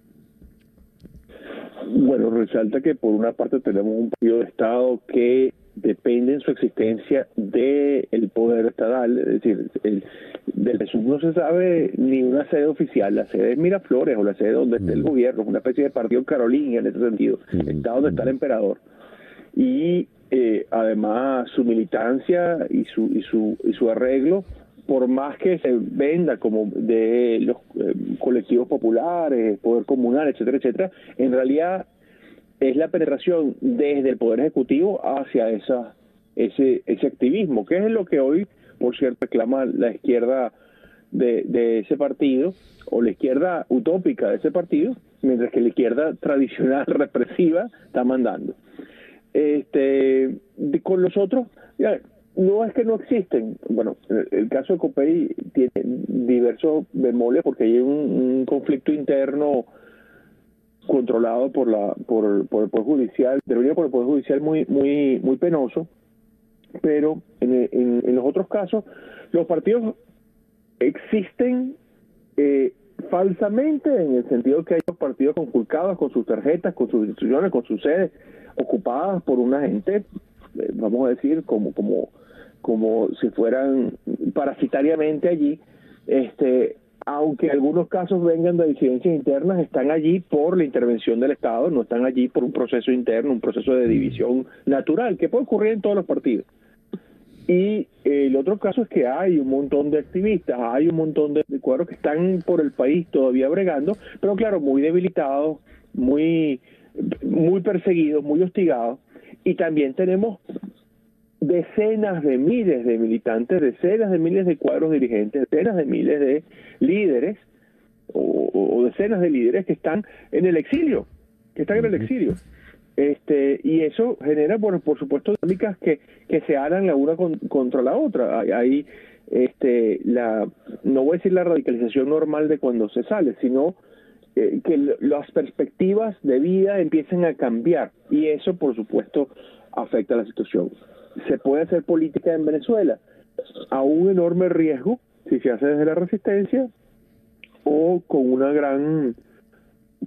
Bueno, resalta que por una parte tenemos un partido de Estado que depende en su existencia del poder estatal, es decir, el, del PSUV no se sabe ni una sede oficial, la sede es Miraflores o la sede donde está el mm. gobierno, una especie de partido carolina en ese sentido, mm. está donde está el emperador. Y eh, además su militancia y su, y su, y su arreglo por más que se venda como de los eh, colectivos populares, poder comunal, etcétera, etcétera, en realidad es la penetración desde el Poder Ejecutivo hacia esa, ese, ese activismo, que es lo que hoy, por cierto, reclama la izquierda de, de ese partido, o la izquierda utópica de ese partido, mientras que la izquierda tradicional represiva está mandando. Este, con los otros, no es que no existen. Bueno, el caso de Copey tiene diversos bemoles porque hay un conflicto interno controlado por la por, por el poder judicial debería por el poder judicial muy muy muy penoso pero en, en, los otros casos los partidos existen eh, falsamente en el sentido que hay los partidos conculcados con sus tarjetas con sus instituciones con sus sedes ocupadas por una gente eh, vamos a decir como como como si fueran parasitariamente allí este aunque algunos casos vengan de disidencias internas, están allí por la intervención del Estado, no están allí por un proceso interno, un proceso de división natural, que puede ocurrir en todos los partidos. Y el otro caso es que hay un montón de activistas, hay un montón de, cuadros que están por el país todavía bregando, pero claro, muy debilitados, muy, muy perseguidos, muy hostigados. Y también tenemos decenas de miles de militantes, decenas de miles de cuadros dirigentes, decenas de miles de líderes o, decenas de líderes que están en el exilio, que están en el exilio. Este, y eso genera, bueno, por supuesto, dinámicas que, que se hagan la una contra la otra. Hay, este, la, no voy a decir la radicalización normal de cuando se sale, sino eh, que las perspectivas de vida empiecen a cambiar. Y eso, por supuesto, afecta la situación se puede hacer política en Venezuela a un enorme riesgo si se hace desde la resistencia o con una gran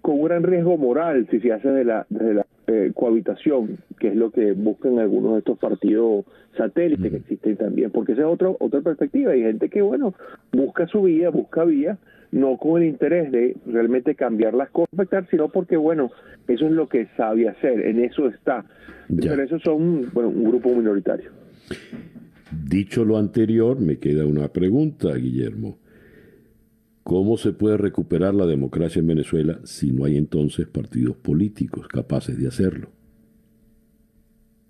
con un gran riesgo moral si se hace de la, desde la eh, cohabitación, que es lo que buscan algunos de estos partidos satélites que existen también, porque esa es otra otra perspectiva. Hay gente que, bueno, busca su vida, busca vía, no con el interés de realmente cambiar las cosas, sino porque, bueno, eso es lo que sabe hacer, en eso está. Pero esos son, bueno, un grupo minoritario. Dicho lo anterior, me queda una pregunta, Guillermo. ¿Cómo se puede recuperar la democracia en Venezuela si no hay entonces partidos políticos capaces de hacerlo?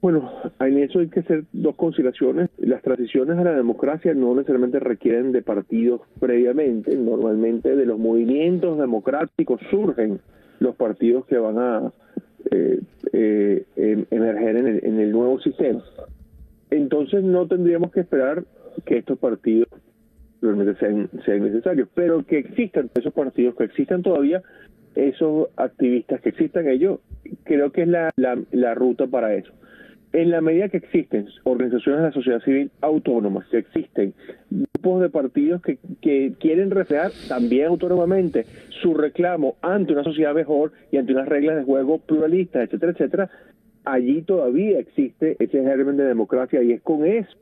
Bueno, en eso hay que hacer dos consideraciones. Las transiciones a la democracia no necesariamente requieren de partidos previamente. Normalmente de los movimientos democráticos surgen los partidos que van a eh, eh, em, emerger en el, en el nuevo sistema. Entonces no tendríamos que esperar que estos partidos realmente sean, sean necesarios, pero que existan esos partidos, que existan todavía esos activistas, que existan ellos, creo que es la, la, la ruta para eso. En la medida que existen organizaciones de la sociedad civil autónomas, que existen grupos de partidos que, que quieren reflejar también autónomamente su reclamo ante una sociedad mejor y ante unas reglas de juego pluralistas, etcétera, etcétera, allí todavía existe ese germen de democracia y es con eso,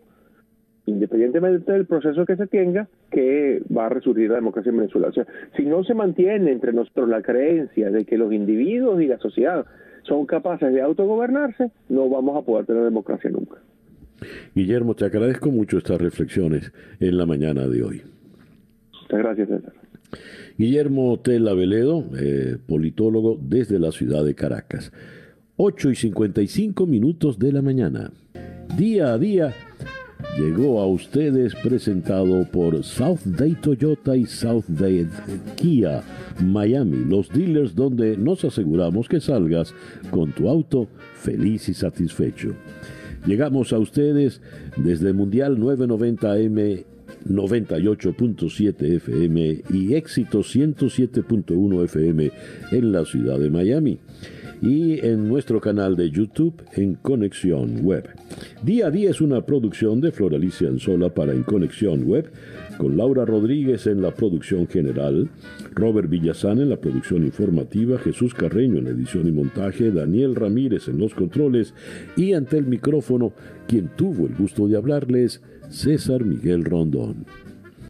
independientemente del proceso que se tenga, que va a resurgir la democracia en Venezuela. O sea, si no se mantiene entre nosotros la creencia de que los individuos y la sociedad son capaces de autogobernarse, no vamos a poder tener democracia nunca. Guillermo, te agradezco mucho estas reflexiones en la mañana de hoy. Muchas gracias, César. Guillermo Tela Veledo, eh, politólogo desde la ciudad de Caracas. 8 y 55 minutos de la mañana. día a día llegó a ustedes presentado por South Day Toyota y South Day Kia Miami, los dealers donde nos aseguramos que salgas con tu auto feliz y satisfecho. Llegamos a ustedes desde Mundial 990M 98.7 FM y éxito 107.1 FM en la ciudad de Miami y en nuestro canal de YouTube en Conexión Web. Día a día es una producción de Floralicia Anzola para En Conexión Web, con Laura Rodríguez en la producción general, Robert Villazán en la producción informativa, Jesús Carreño en edición y montaje, Daniel Ramírez en los controles y ante el micrófono, quien tuvo el gusto de hablarles, César Miguel Rondón.